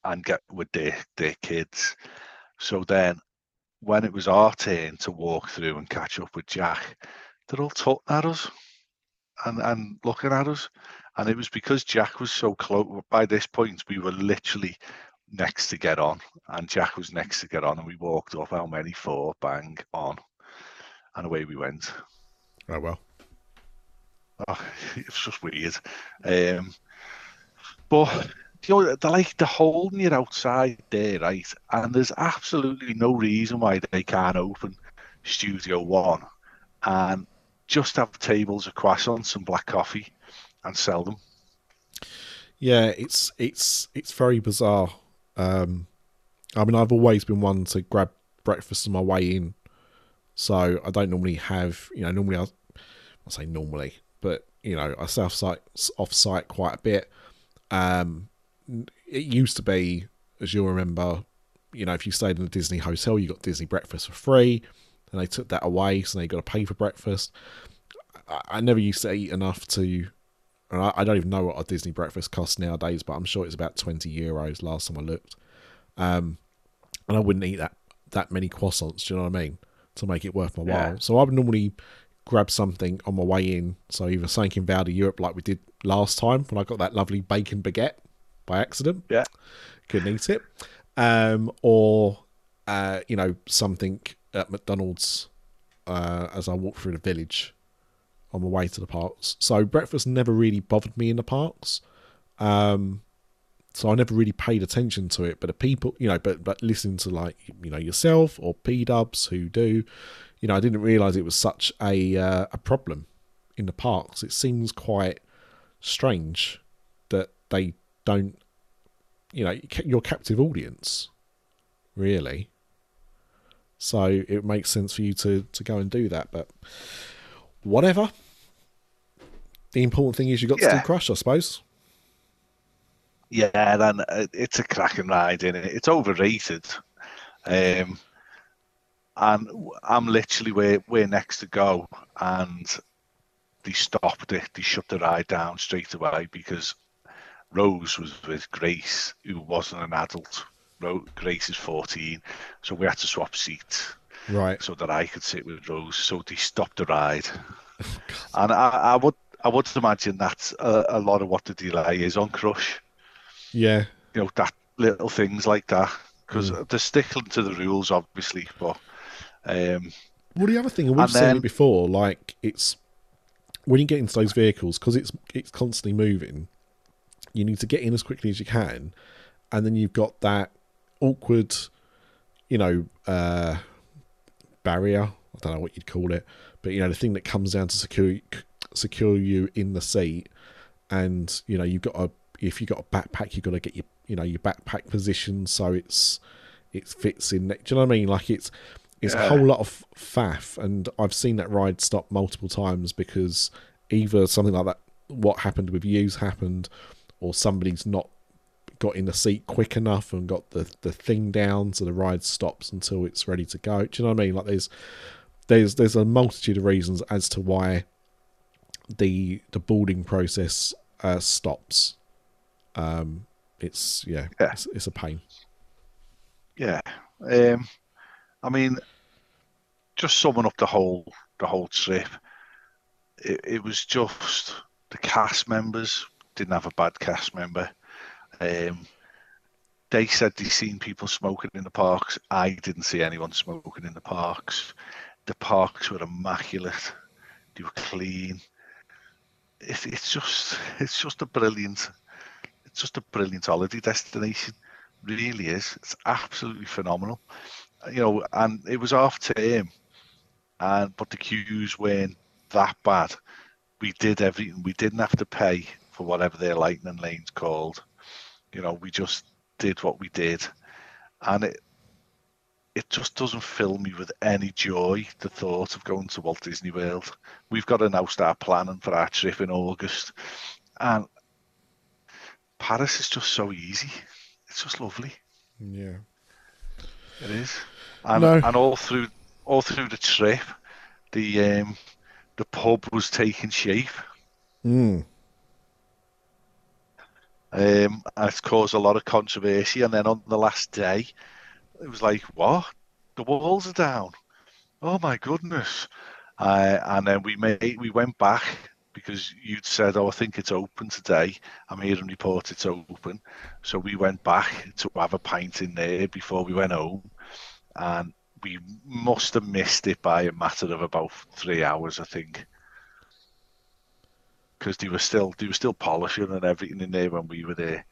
and get with their their kids. So then, when it was our turn to walk through and catch up with Jack, they're all talking at us and and looking at us, and it was because Jack was so close. By this point, we were literally next to get on, and Jack was next to get on, and we walked off How many? Four. Bang on, and away we went. Oh well. oh, it's just weird. Um, but you know, they're like they're holding you outside there, right? And there's absolutely no reason why they can't open Studio One and just have tables of croissants and black coffee and sell them. Yeah, it's it's it's very bizarre. Um, I mean, I've always been one to grab breakfast on my way in, so I don't normally have. You know, normally I, I say normally, but you know, I stay off site off site quite a bit. Um, it used to be, as you'll remember, you know, if you stayed in a Disney hotel, you got Disney breakfast for free, and they took that away, so now you got to pay for breakfast. I, I never used to eat enough to and I, I, don't even know what a Disney breakfast costs nowadays, but I'm sure it's about 20 euros last time I looked. Um, and I wouldn't eat that that many croissants. Do you know what I mean? To make it worth my yeah. while. So I would normally grab something on my way in. So either something in Val Europe like we did last time when I got that lovely bacon baguette by accident. Yeah, couldn't eat it. Um, or uh, you know something at McDonald's uh, as I walk through the village on my way to the parks. So breakfast never really bothered me in the parks. Um, so I never really paid attention to it. But the people, you know, but but listening to like you know yourself or P Dubs who do, you know, I didn't realize it was such a uh, a problem in the parks. It seems quite strange that they don't, you know, your captive audience, really. So it makes sense for you to to go and do that, but whatever. The important thing is you got yeah. to do Crush, I suppose. Yeah, and uh, it's a cracking ride, in it? It's overrated. Um, and I'm literally where we're next to go, and they stopped it. They shut the ride down straight away because Rose was with Grace, who wasn't an adult. Grace is 14, so we had to swap seats right? So that I could sit with Rose. So they stopped the ride, and I, I, would I would imagine that's a, a, lot of what the delay is on Crush. Yeah, you know that little things like that because mm. they're sticking to the rules, obviously. But um, well, the other thing, and we've seen it before, like it's when you get into those vehicles because it's it's constantly moving. You need to get in as quickly as you can, and then you've got that awkward, you know, uh, barrier. I don't know what you'd call it, but you know the thing that comes down to secure secure you in the seat, and you know you've got a if you've got a backpack, you've got to get your you know your backpack position so it's it fits in. Do you know what I mean? Like it's it's yeah. a whole lot of faff, and I've seen that ride stop multiple times because either something like that, what happened with you's happened, or somebody's not got in the seat quick enough and got the, the thing down so the ride stops until it's ready to go. Do you know what I mean? Like there's there's there's a multitude of reasons as to why the the boarding process uh, stops. Um, it's yeah, yeah. It's, it's, a pain. Yeah, um, I mean, just summing up the whole the whole trip, it, it was just the cast members didn't have a bad cast member. Um, they said they seen people smoking in the parks. I didn't see anyone smoking in the parks. The parks were immaculate. They were clean. It, it's just, it's just a brilliant, it's just a brilliant holiday destination. really is. It's absolutely phenomenal. You know, and it was off term, and but the queues weren't that bad. We did everything. We didn't have to pay for whatever their lightning lanes called you know, we just did what we did, and it it just doesn't fill me with any joy the thought of going to Walt Disney World. We've got to now start planning for our trip in August, and Paris is just so easy. It's just lovely. Yeah, it is, and no. and all through all through the trip, the um, the pub was taking shape. Mm. Um, and it's caused a lot of controversy. And then on the last day, it was like, what? The walls are down. Oh my goodness. Uh, and then we made we went back because you'd said, "Oh, I think it's open today." I'm hearing report it's open, so we went back to have a pint in there before we went home, and we must have missed it by a matter of about three hours, I think. Because they were still they were still polishing and everything in there when we were there.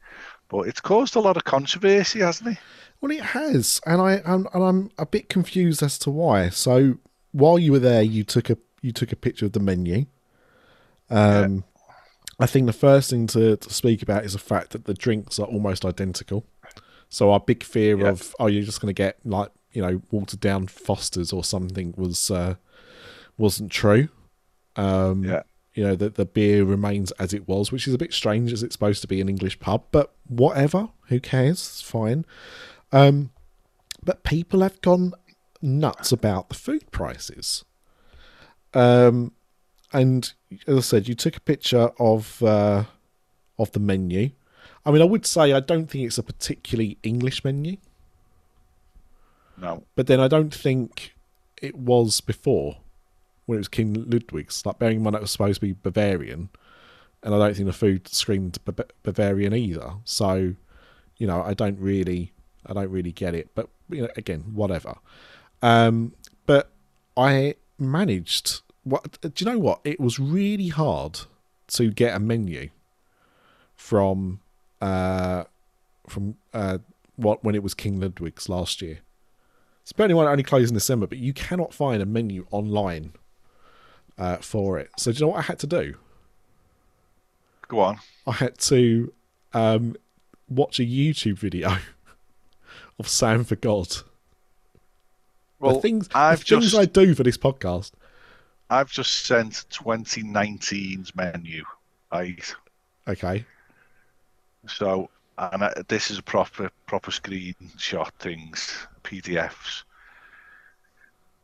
But it's caused a lot of controversy, hasn't it? Well, it has, and I I'm, and I'm a bit confused as to why. So while you were there, you took a you took a picture of the menu. Um, I think the first thing to, to speak about is the fact that the drinks are almost identical. So our big fear Yeah. of oh you're just going to get like you know watered down Fosters or something was uh, wasn't true. Um, Yeah. You know that the beer remains as it was, which is a bit strange as it's supposed to be an English pub, but whatever. Who cares? It's fine. Um, but people have gone nuts about the food prices. Um, and as I said, you took a picture of uh, of the menu. I mean, I would say I don't think it's a particularly English menu, No. but then I don't think it was before when it was King Ludwig's. Like bearing in mind it was supposed to be Bavarian, and I don't think the food screamed Ba- Bavarian either. So, you know, I don't really, I don't really get it. But you know, again, whatever. Um, but I managed. What do you know? What it was really hard to get a menu from uh from uh what when it was King Ludwig's last year. It's apparently one only closed in December, but you cannot find a menu online uh, for it. So do you know what I had to do? Go on. I had to um, watch a YouTube video of Sam for God. Well, the things, I've the things just I do for this podcast. I've just sent 2019's menu, right? Okay. So, and I, this is a proper proper screenshot things, PDFs.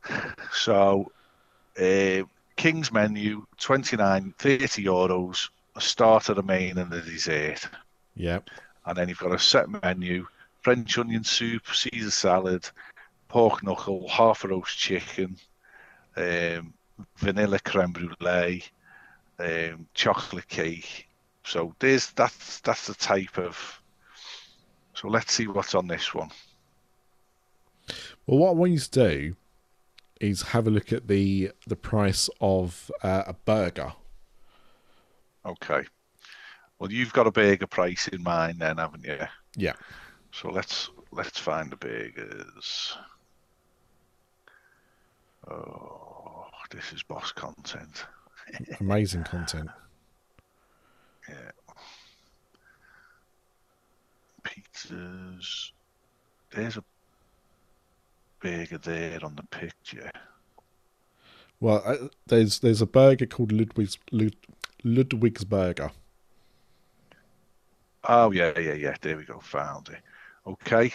So, uh, King's menu, 29, 30 euros, a starter, a main, and a dessert. Yeah. And then you've got a set menu, French onion soup, Caesar salad, pork knuckle, half a roast chicken, um, vanilla creme brulee, um, chocolate cake. So there's that's that's the type of. So let's see what's on this one. Well, what I want you to do is have a look at the the price of uh, a burger. Okay. Well, you've got a burger price in mind, then, haven't you? Yeah. So let's let's find the burgers. Oh, this is boss content. Amazing content. Yeah. Pizzas. There's a burger there on the picture. Well, uh, there's there's a burger called Ludwig's Lud, Ludwig's Burger. Oh yeah, yeah, yeah. There we go. Found it. Okay.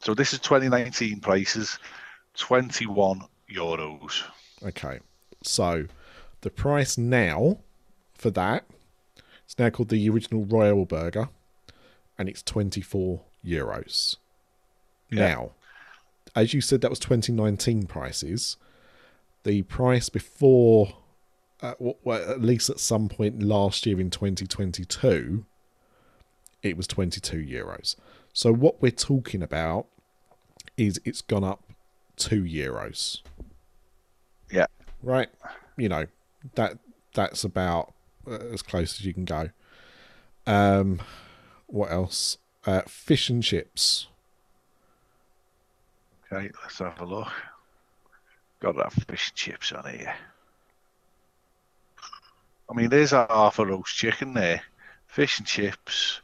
So this is 2019 prices, 21 euros. Okay. So the price now for that it's now called the original Royal Burger and it's 24 euros. Yeah. Now, as you said that was 2019 prices. The price before uh, well, at least at some point last year in 2022 it was 22 euros. So what we're talking about is it's gone up 2 euros Yeah. right? You know that that's about uh, as close as you can go. Um, what else? Uh, fish and chips. Okay, let's have a look. Got have fish and chips on here. I mean, there's a half a roast chicken there. Fish and chips.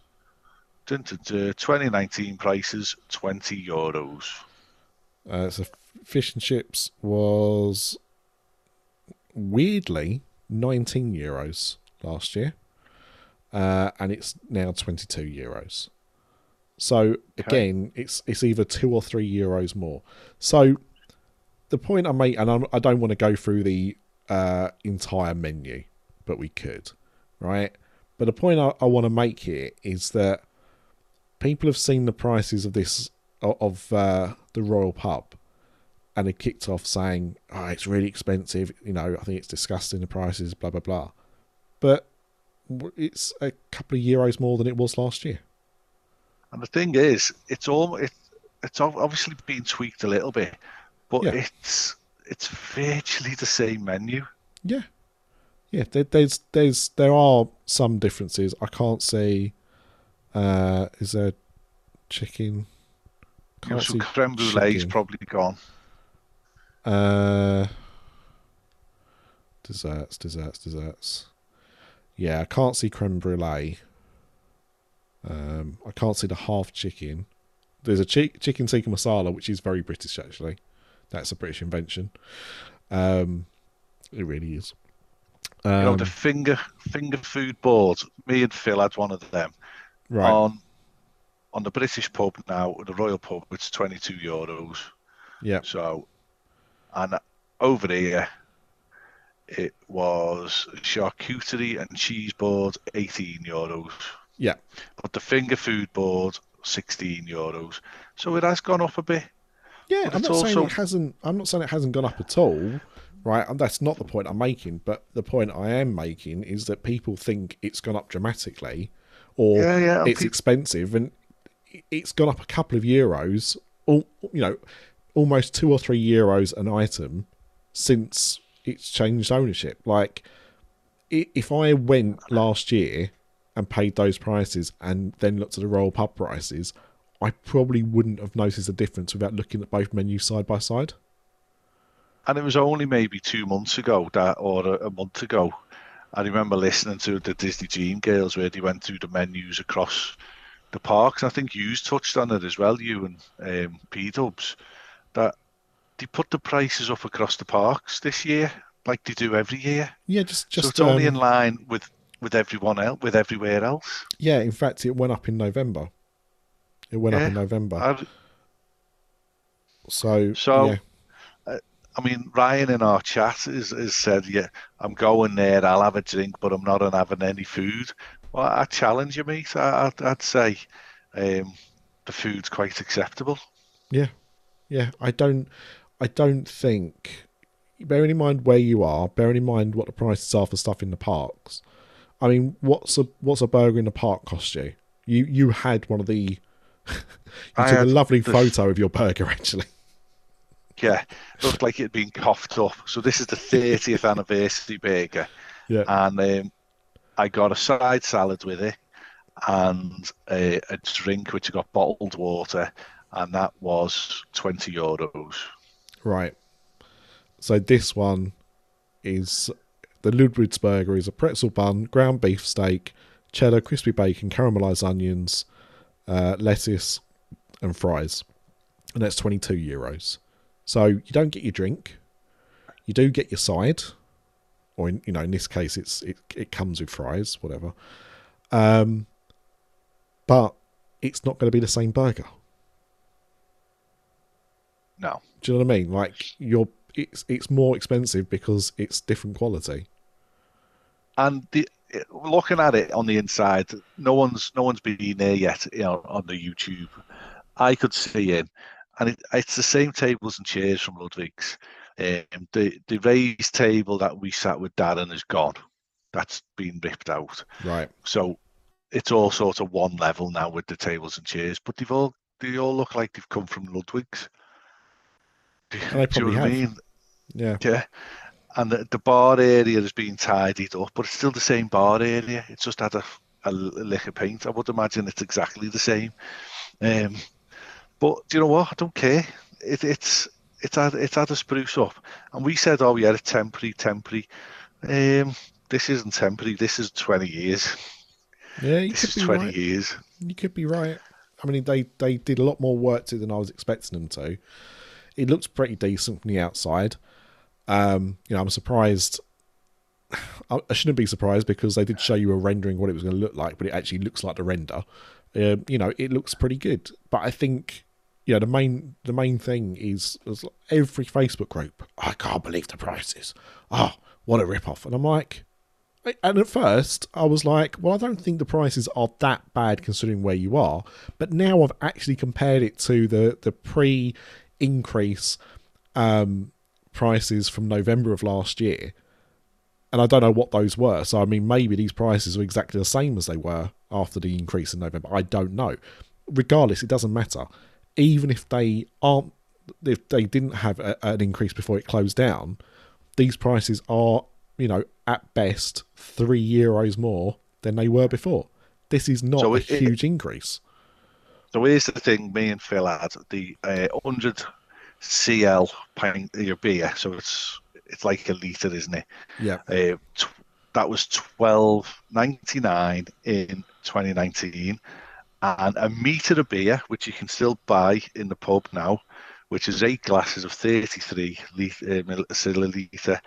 Dun, dun, dun, 2019 prices, 20 euros. Uh, so fish and chips was weirdly 19 euros last year, uh, and it's now 22 euros. So again, it's it's either two or three euros more. So the point I make, and I'm, I don't want to go through the uh, entire menu, but we could, right? But the point I, I want to make here is that people have seen the prices of this of, of uh, the Royal Pub, and they kicked off saying, "Oh, it's really expensive." You know, I think it's disgusting the prices, blah blah blah. But it's a couple of euros more than it was last year. And the thing is, it's all it, it's obviously been tweaked a little bit, but Yeah. it's it's virtually the same menu. Yeah, Yeah, there, there's there's there are some differences. I can't see. Uh, is there chicken? Can't so see creme brulee is probably gone. Uh, desserts, desserts, desserts. Yeah, I can't see creme brulee. Um, I can't see the half chicken. There's a chi- chicken tikka masala, which is very British actually. That's a British invention. Um, it really is. You know, Um, the finger finger food boards. Me and Phil had one of them right. on on the British pub now, the Royal Pub. It's twenty two euros. yeah. So, and over here, it was charcuterie and cheese board, 18 euros. Yeah. But the finger food board, 16 euros. So it has gone up a bit. Yeah, But I'm not saying also- it hasn't. I'm not saying it hasn't gone up at all, right? And that's not the point I'm making. But the point I am making is that people think it's gone up dramatically, or Yeah, yeah, it's peop- expensive, and it's gone up a couple of euros. All you know, almost two or three euros an item since it's changed ownership. Like, if I went last year and paid those prices and then looked at the Royal Pub prices, I probably wouldn't have noticed a difference without looking at both menus side by side. And it was only maybe two months ago that, or a, a month ago. I remember listening to the Disney Dream Girls where they went through the menus across the parks. I think you touched on it as well, you and um, P Dubs, that they put the prices up across the parks this year, like they do every year. Yeah, just just so it's only um, in line with with everyone else, with everywhere else. yeah. In fact, it went up in November. It went up in November. I, so So- yeah, I mean, Ryan in our chat has, has said, "Yeah, I'm going there. I'll have a drink, but I'm not having any food." Well, I challenge you, mate. I, I'd, I'd say um, the food's quite acceptable. Yeah, yeah. I don't, I don't think. Bearing in mind where you are, bearing in mind what the prices are for stuff in the parks. I mean, what's a what's a burger in the park cost you? You you had one of the. you I took a lovely the- photo of your burger actually. Yeah, looked like it'd been coughed up. So this is the 30th anniversary burger, Yeah, and um, I got a side salad with it and a, a drink which I got bottled water, and that was 20 euros. right. So this one is the Ludwig's burger is a pretzel bun, ground beef steak, cheddar, crispy bacon, caramelized onions, uh, lettuce, and fries, and that's twenty two euros. So you don't get your drink, you do get your side, or in, you know in this case it's it it comes with fries, whatever. Um, but it's not going to be the same burger. No. Do you know what I mean? Like you're it's it's more expensive because it's different quality. And the looking at it on the inside, no one's no one's been there yet, you know, on the YouTube. I could see in, and it, it's the same tables and chairs from Ludwig's. Um, the the raised table that we sat with Darren is gone. That's been ripped out. Right. So it's all sort of one level now with the tables and chairs, but they've all they all look like they've come from Ludwig's. Do, do you know what I have. mean? Yeah. Yeah. And the, the bar area has been tidied up, but it's still the same bar area. It's just had a, a lick of paint. I would imagine it's exactly the same. Um, but do you know what? I don't care. It, it's it's had it's had a spruce up, and we said, oh yeah, it's temporary, temporary. Um, this isn't temporary. This is twenty years. Yeah, you This could is be twenty right. years. You could be right. I mean, they they did a lot more work to it than I was expecting them to. It looks pretty decent from the outside. Um, you know, I'm surprised. I, shouldn't be surprised because they did show you a rendering what it was going to look like, but it actually looks like the render. Um, you know, it looks pretty good. But I think, you know, the main the main thing is, is every Facebook group. I can't believe the prices. Oh, what a rip off! And I'm like, and at first, I was like, well, I don't think the prices are that bad considering where you are. But now I've actually compared it to the, the pre increase um, prices from November of last year. And I don't know what those were. So, I mean, maybe these prices are exactly the same as they were after the increase in November. I don't know. Regardless, it doesn't matter. Even if they aren't, if they didn't have a, an increase before it closed down, these prices are you know, at best three euros more than they were before. This is not So a it- it- huge increase. So here's the thing: me and Phil had the uh, 100 CL pint your beer. So it's it's like a liter, isn't it? Yeah. Uh, tw- that was 12.99 in 2019, and a meter of beer, which you can still buy in the pub now, which is eight glasses of 33 litre, uh, milliliter.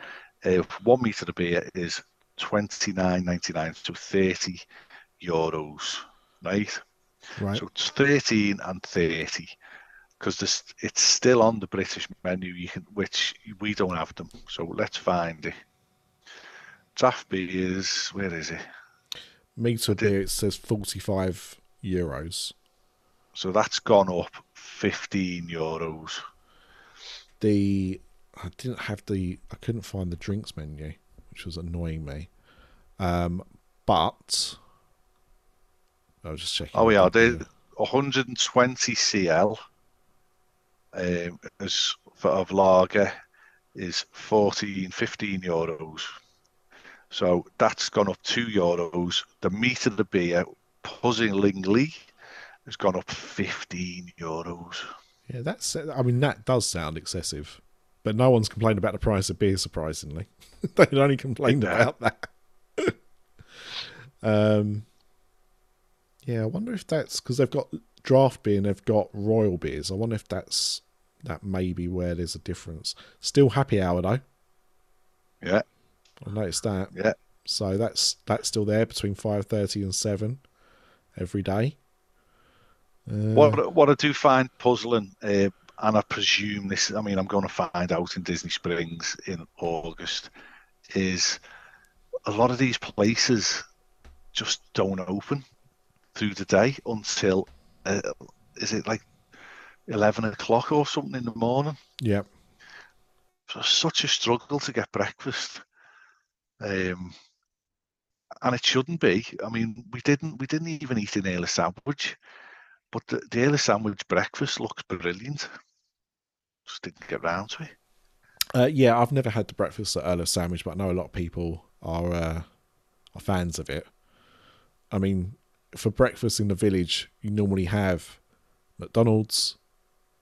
Uh, one meter of beer is 29.99, so 30 euros, right? Right. So it's 13 and 30 because this it's still on the British menu. You can, which we don't have them. So let's find it. Draft beers, where is it? Meter beer, it says 45 euros. So that's gone up 15 euros. The I didn't have the I couldn't find the drinks menu, which was annoying me. Um, but I was just checking. Oh yeah, the- they 120 CL um, as for of lager is 14, 15 euros. So that's gone up two euros. The meat of the beer, puzzlingly, has gone up 15 euros. Yeah, that's. I mean, that does sound excessive, but no one's complained about the price of beer. Surprisingly, they'd only complained Yeah. about that. um, yeah, I wonder if that's because they've got draft beer and they've got royal beers. I wonder if that's that may be where there's a difference. Still happy hour though. Yeah, I noticed that. yeah. So that's that's still there between five thirty and seven every day. Uh, What what I do find puzzling, uh, and I presume this. I mean, I'm going to find out in Disney Springs in August. Is a lot of these places just don't open through the day until uh, is it like eleven o'clock or something in the morning? Yeah, So such a struggle to get breakfast. Um, and it shouldn't be. I mean, we didn't we didn't even eat an early sandwich, but the, the early sandwich breakfast looks brilliant. Just didn't get round to it. uh, yeah. I've never had the breakfast at Earl of Sandwich, but I know a lot of people are uh, are fans of it. I mean, for breakfast in the village, you normally have McDonald's,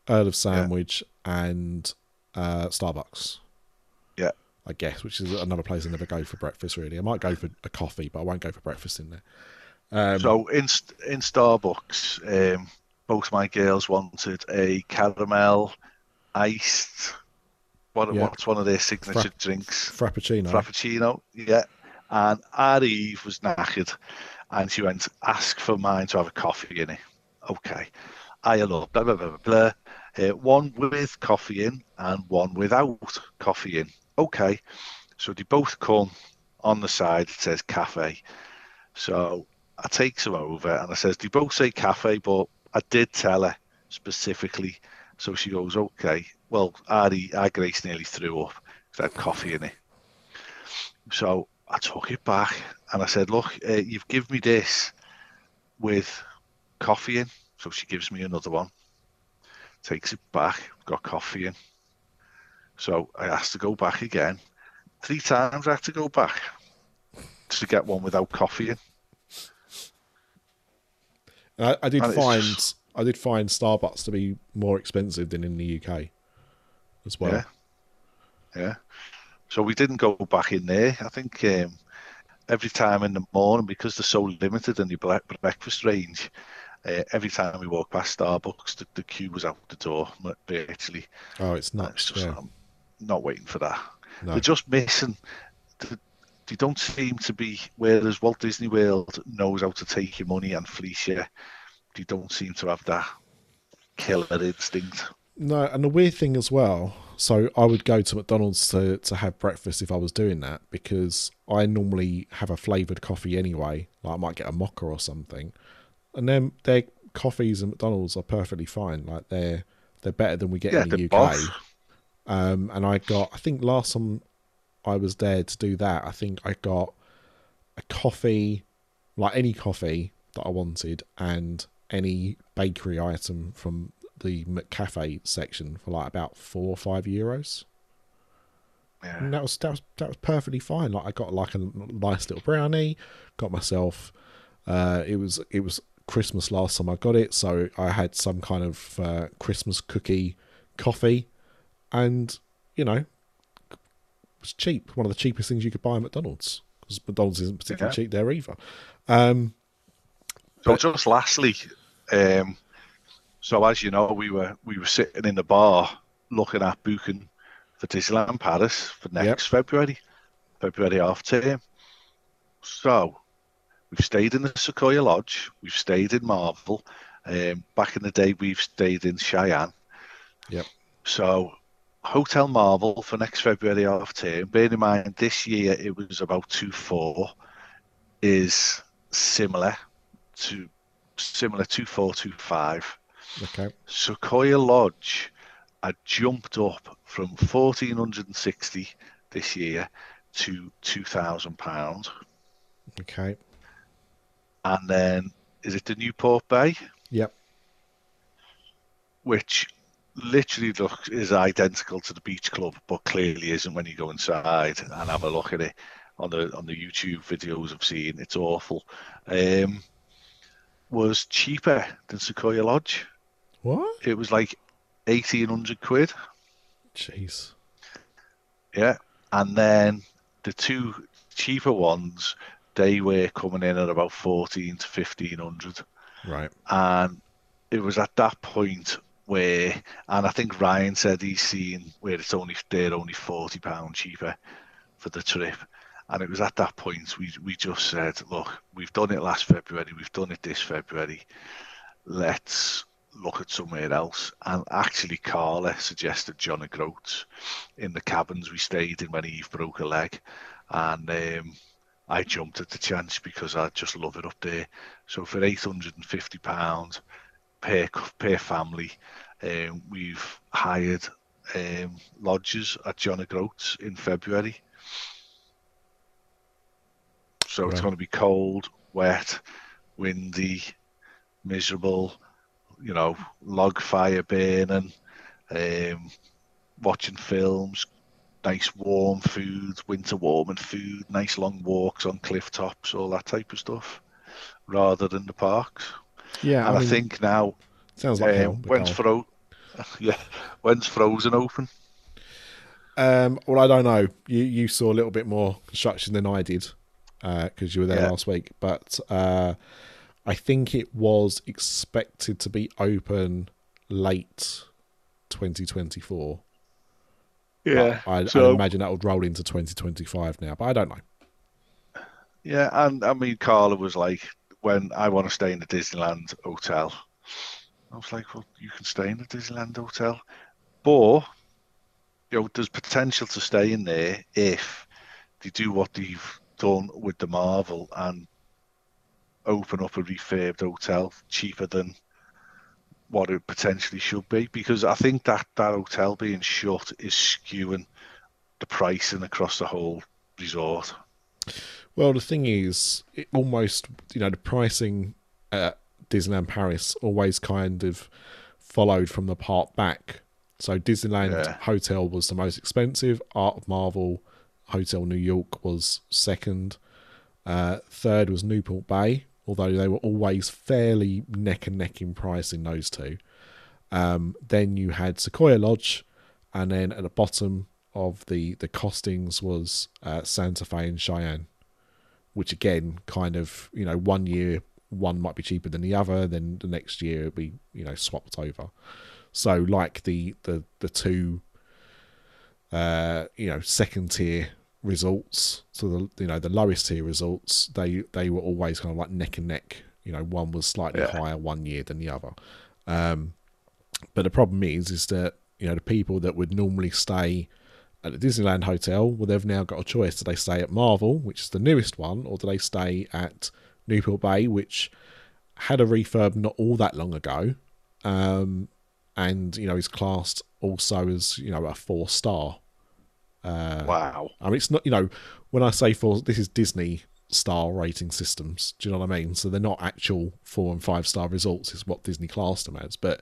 Earl of Sandwich, and uh, Starbucks. Yeah. I guess, which is another place I never go for breakfast. Really, I might go for a coffee, but I won't go for breakfast in there. Um, so in in Starbucks, um, both my girls wanted a caramel iced. What Yeah. what's one of their signature Fra- drinks? Frappuccino. Frappuccino, yeah. And our Eve was knackered and she went, ask for mine to have a coffee in it. Okay. I blah, blah, blah, blah, blah. Uh, one with coffee in and one without coffee in. Okay. So they both come on the side, it says cafe. So I takes her over and I says, they both say cafe, but I did tell her specifically. So she goes, okay. Well, Ari, our Grace nearly threw up. 'cause it had coffee in it. So I took it back and I said, look, uh, you've given me this with coffee in. So she gives me another one, takes it back, got coffee in. So I asked to go back again. Three times I had to go back to get one without coffee in. I, I did And find just- I did find Starbucks to be more expensive than in the UK as well. Yeah. Yeah. So we didn't go back in there. I think um, every time in the morning, because they're so limited in the bre- breakfast range, uh, every time we walk past Starbucks, the, the queue was out the door virtually. Oh, it's nuts. It's just, yeah. I'm not waiting for that. No. They're just missing. the- They don't seem to be. Whereas Walt Disney World knows how to take your money and fleece you, they don't seem to have that killer instinct. No, and the weird thing as well. So I would go to McDonald's to to have breakfast if I was doing that because I normally have a flavored coffee anyway. Like I might get a mocha or something, and then their coffees and McDonald's are perfectly fine. Like they're they're better than we get Yeah, in the UK. Um, and I got, I think last time I was there to do that, I think I got a coffee, like any coffee that I wanted, and any bakery item from the McCafe section for like about four or five euros. Yeah. And that was that was that was perfectly fine. Like I got like a nice little brownie, got myself. Uh, it was it was Christmas last time I got it, so I had some kind of uh, Christmas cookie coffee, and you know, it was cheap. One of the cheapest things you could buy at McDonald's because McDonald's isn't particularly Yeah. cheap there either. Um, So just lastly, um, so as you know, we were we were sitting in the bar looking at booking for Disneyland Paris for next February, February half term. So we've stayed in the Sequoia Lodge, we've stayed in Marvel. Um, back in the day, we've stayed in Cheyenne. Yep. So Hotel Marvel for next February half term. Bear in mind, this year it was about two four, is similar to similar two four two five. Okay, Sequoia Lodge had jumped up from fourteen hundred and sixty this year to two thousand pounds, okay, and then is it the Newport Bay, yep, which literally looks is identical to the beach club, but clearly isn't when you go inside and have a look at it on the on the YouTube videos I've seen. It's awful. Um, was cheaper than Sequoia Lodge. What? It was like eighteen hundred quid. Jeez, Yeah. And then the two cheaper ones, they were coming in at about fourteen to fifteen hundred. right, And it was at that point where and I think Ryan said he's seen where it's only they're only forty pounds cheaper for the trip. And it was at that point we we just said, look, we've done it last February, we've done it this February. Let's look at somewhere else. And actually, Carla suggested John O'Groats in the cabins we stayed in when Eve broke a leg. And um, I jumped at the chance because I just love it up there. So for £850 per, per family, um, we've hired um, lodges at John O'Groats in February. So it's going to be cold, wet, windy, miserable, you know, log fire burning, um, watching films, nice warm food, winter warming food, nice long walks on cliff tops, all that type of stuff, rather than the parks. yeah. and I, mean, think now, sounds like um, when's Fro- yeah, when's Frozen open? Um, well, I don't know. You you saw a little bit more construction than I did because you were there Yeah. last week. But uh, I think it was expected to be open late 2024. Yeah, I, I imagine that would roll into 2025 now, but I don't know. Yeah, and I mean, Carla was like, when I want to stay in the Disneyland hotel, I was like, well, you can stay in the Disneyland hotel, but you know, there's potential to stay in there if they do what they've done with the Marvel and open up a refurbed hotel cheaper than what it potentially should be. Because I think that that hotel being shut is skewing the pricing across the whole resort. Well, the thing is, it almost you know the pricing at Disneyland Paris always kind of followed from the part back. So Disneyland Yeah. Hotel was the most expensive. Art of Marvel Hotel New York was second. Uh, third was Newport Bay, although they were always fairly neck and neck in price in those two. Um, then you had Sequoia Lodge, and then at the bottom of the the costings was uh, Santa Fe and Cheyenne, which again kind of you know one year one might be cheaper than the other, then the next year it'll be you know swapped over. So like the the the two uh, you know second tier results, so the you know the lowest tier results, they they were always kind of like neck and neck. You know, one was slightly Yeah. higher one year than the other. Um, but the problem is, is that you know the people that would normally stay at the Disneyland hotel, well, they've now got a choice: do they stay at Marvel, which is the newest one, or do they stay at Newport Bay, which had a refurb not all that long ago, um, and you know is classed also as you know a four star. Uh, Wow. I mean, it's not you know when I say four, this is Disney star rating systems. Do you know what I mean? So they're not actual four and five star results. Is what Disney classed them as. But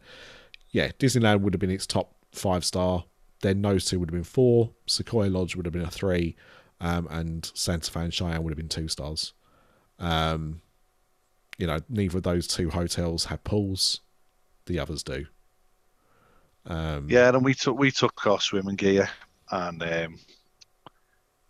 yeah, Disneyland would have been its top five star then those two would have been four. Sequoia Lodge would have been a three, um, and Santa Fe and Cheyenne would have been two stars. Um, you know, neither of those two hotels have pools. The others do. Um, Yeah, and we took we took our swimming gear, and um,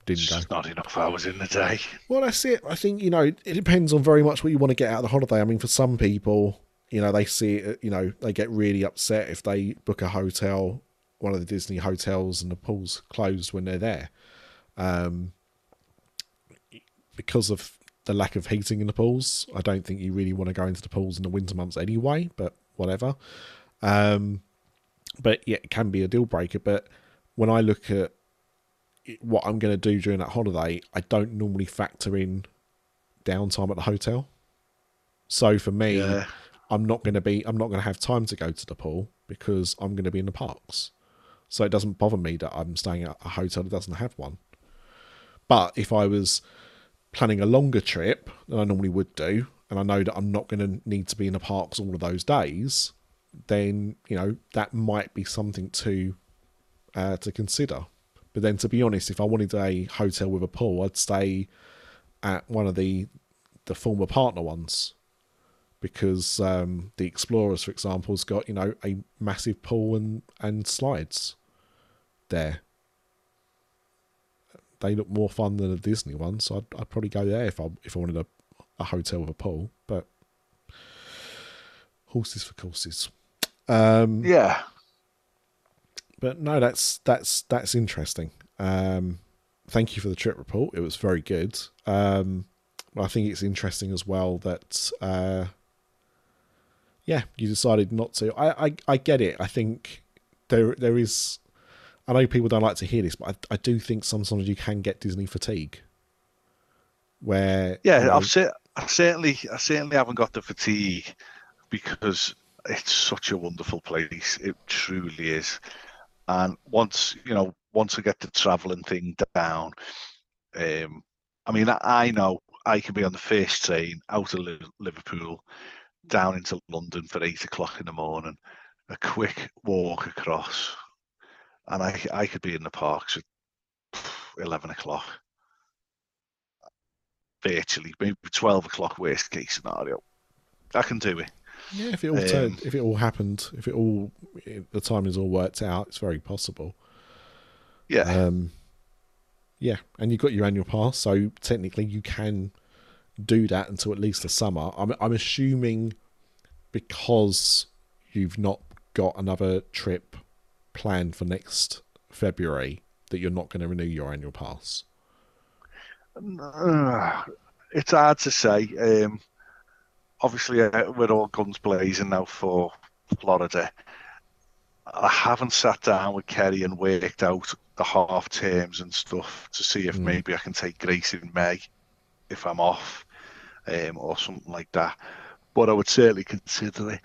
didn't it's go. not enough hours in the day. Well, that's it. I think you know it depends on very much what you want to get out of the holiday. I mean, for some people, you know, they see it. You know, they get really upset if they book a hotel, one of the Disney hotels, and the pool's closed when they're there, um, because of the lack of heating in the pools. I don't think you really want to go into the pools in the winter months anyway. But whatever. Um, but yeah, it can be a deal breaker. But when I look at what I'm going to do during that holiday, I don't normally factor in downtime at the hotel. So for me, Yeah. I'm not going to be, I'm not going to have time to go to the pool because I'm going to be in the parks. So it doesn't bother me that I'm staying at a hotel that doesn't have one. But if I was planning a longer trip than I normally would do, and I know that I'm not going to need to be in the parks all of those days, then you know that might be something to uh, to consider. But then, to be honest, if I wanted a hotel with a pool, I'd stay at one of the the former partner ones because um, the Explorers, for example, has got you know a massive pool and and slides there. They look more fun than a Disney one, so I'd, I'd probably go there if I if I wanted a, a hotel with a pool. But horses for courses. Um, Yeah, but no, that's that's that's interesting. Um, thank you for the trip report. It was very good. Um, I think it's interesting as well that uh, yeah, you decided not to. I, I I get it. I think there there is. I know people don't like to hear this, but I, I do think sometimes you can get Disney fatigue. Where yeah. you know, I've cer- I certainly, I certainly haven't got the fatigue because it's such a wonderful place. It truly is. And once you know, once I get the traveling thing down, um, I mean, I, I know I can be on the first train out of Liverpool down into London for eight o'clock in the morning, a quick walk across, and I I could be in the parks at eleven o'clock. Virtually, maybe twelve o'clock worst case scenario. I can do it. Yeah, if it all Um, turned, if it all happened, if it all if the timings all worked out, it's very possible. Yeah. Um, yeah, and you've got your annual pass, so technically you can do that until at least the summer. I'm I'm assuming because you've not got another trip planned for next February that you're not going to renew your annual pass. Uh, it's hard to say. Um, obviously, uh, we're all guns blazing now for Florida. I haven't sat down with Kerry and worked out the half terms and stuff to see if Mm. maybe I can take Grace in May if I'm off um, or something like that. But I would certainly consider it.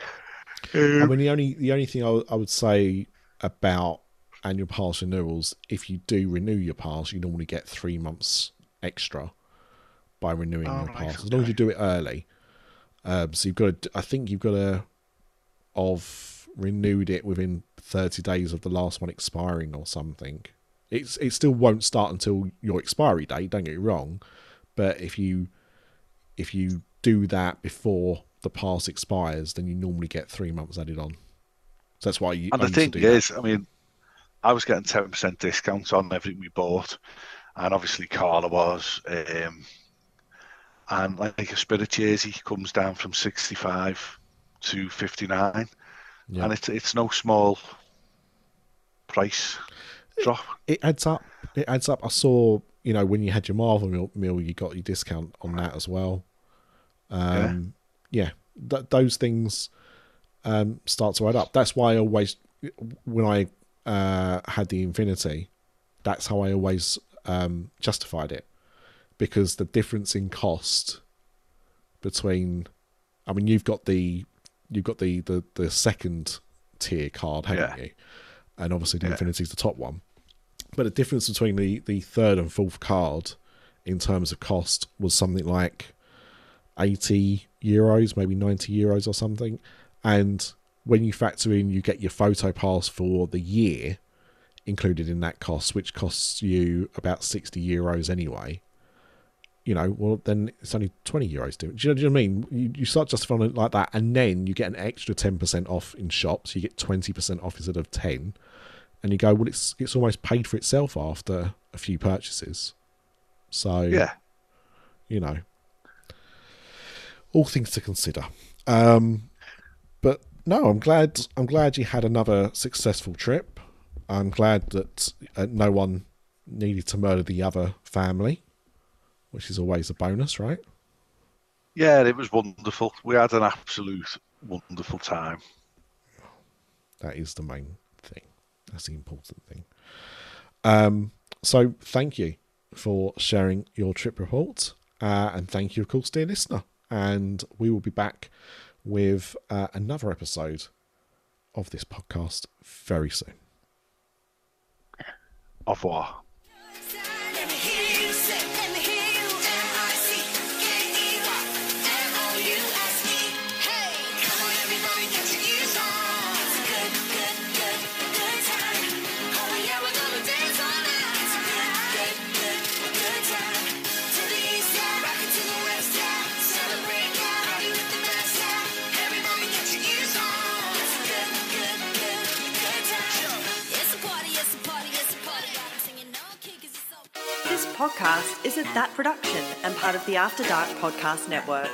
I Um, mean, the only the only thing I, would- I would say about annual pass renewals, if you do renew your pass, you normally get three months extra by renewing Oh, your pass, as long as you do it early. Um, so you've got to, I think you've got to, of renewed it within thirty days of the last one expiring or something. It's it still won't start until your expiry date. Don't get me wrong, but if you if you do that before the pass expires, then you normally get three months added on. So that's why you. And I the thing do that. is, I mean, I was getting ten percent discounts on everything we bought, and obviously Carla was. Um, and like a spirit jersey comes down from sixty-five to fifty-nine, Yeah. and it's it's no small price drop. it adds up. It adds up. I saw, you know, when you had your Marvel meal, meal you got your discount on that as well. Um, yeah, th- those things um, start to add up. That's why I always, when I uh, had the Infinity, that's how I always um, justified it because the difference in cost between, I mean, you've got the you've got the the, the second tier card, haven't Yeah. you? And obviously the Yeah. Infinity's the top one. But the difference between the, the third and fourth card in terms of cost was something like 80 euros, maybe 90 euros or something. And when you factor in, you get your photo pass for the year, included in that cost, which costs you about 60 euros anyway, you know, well, then it's only 20 euros. Do, do, you, do you know what I mean? You, you start justifying it like that, and then you get an extra 10% off in shops. You get 20% off instead of 10 and you go, well, it's it's almost paid for itself after a few purchases. So, Yeah. you know, all things to consider. Um, but no, I'm glad. I'm glad you had another successful trip. I'm glad that uh, no one needed to murder the other family, which is always a bonus, right? Yeah, it was wonderful. We had an absolute wonderful time. That is the main thing. That's the important thing. Um, so thank you for sharing your trip report, uh, and thank you, of course, dear listener. And we will be back with uh, another episode of this podcast very soon. Au revoir. Podcast is a That Production and part of the After Dark Podcast Network.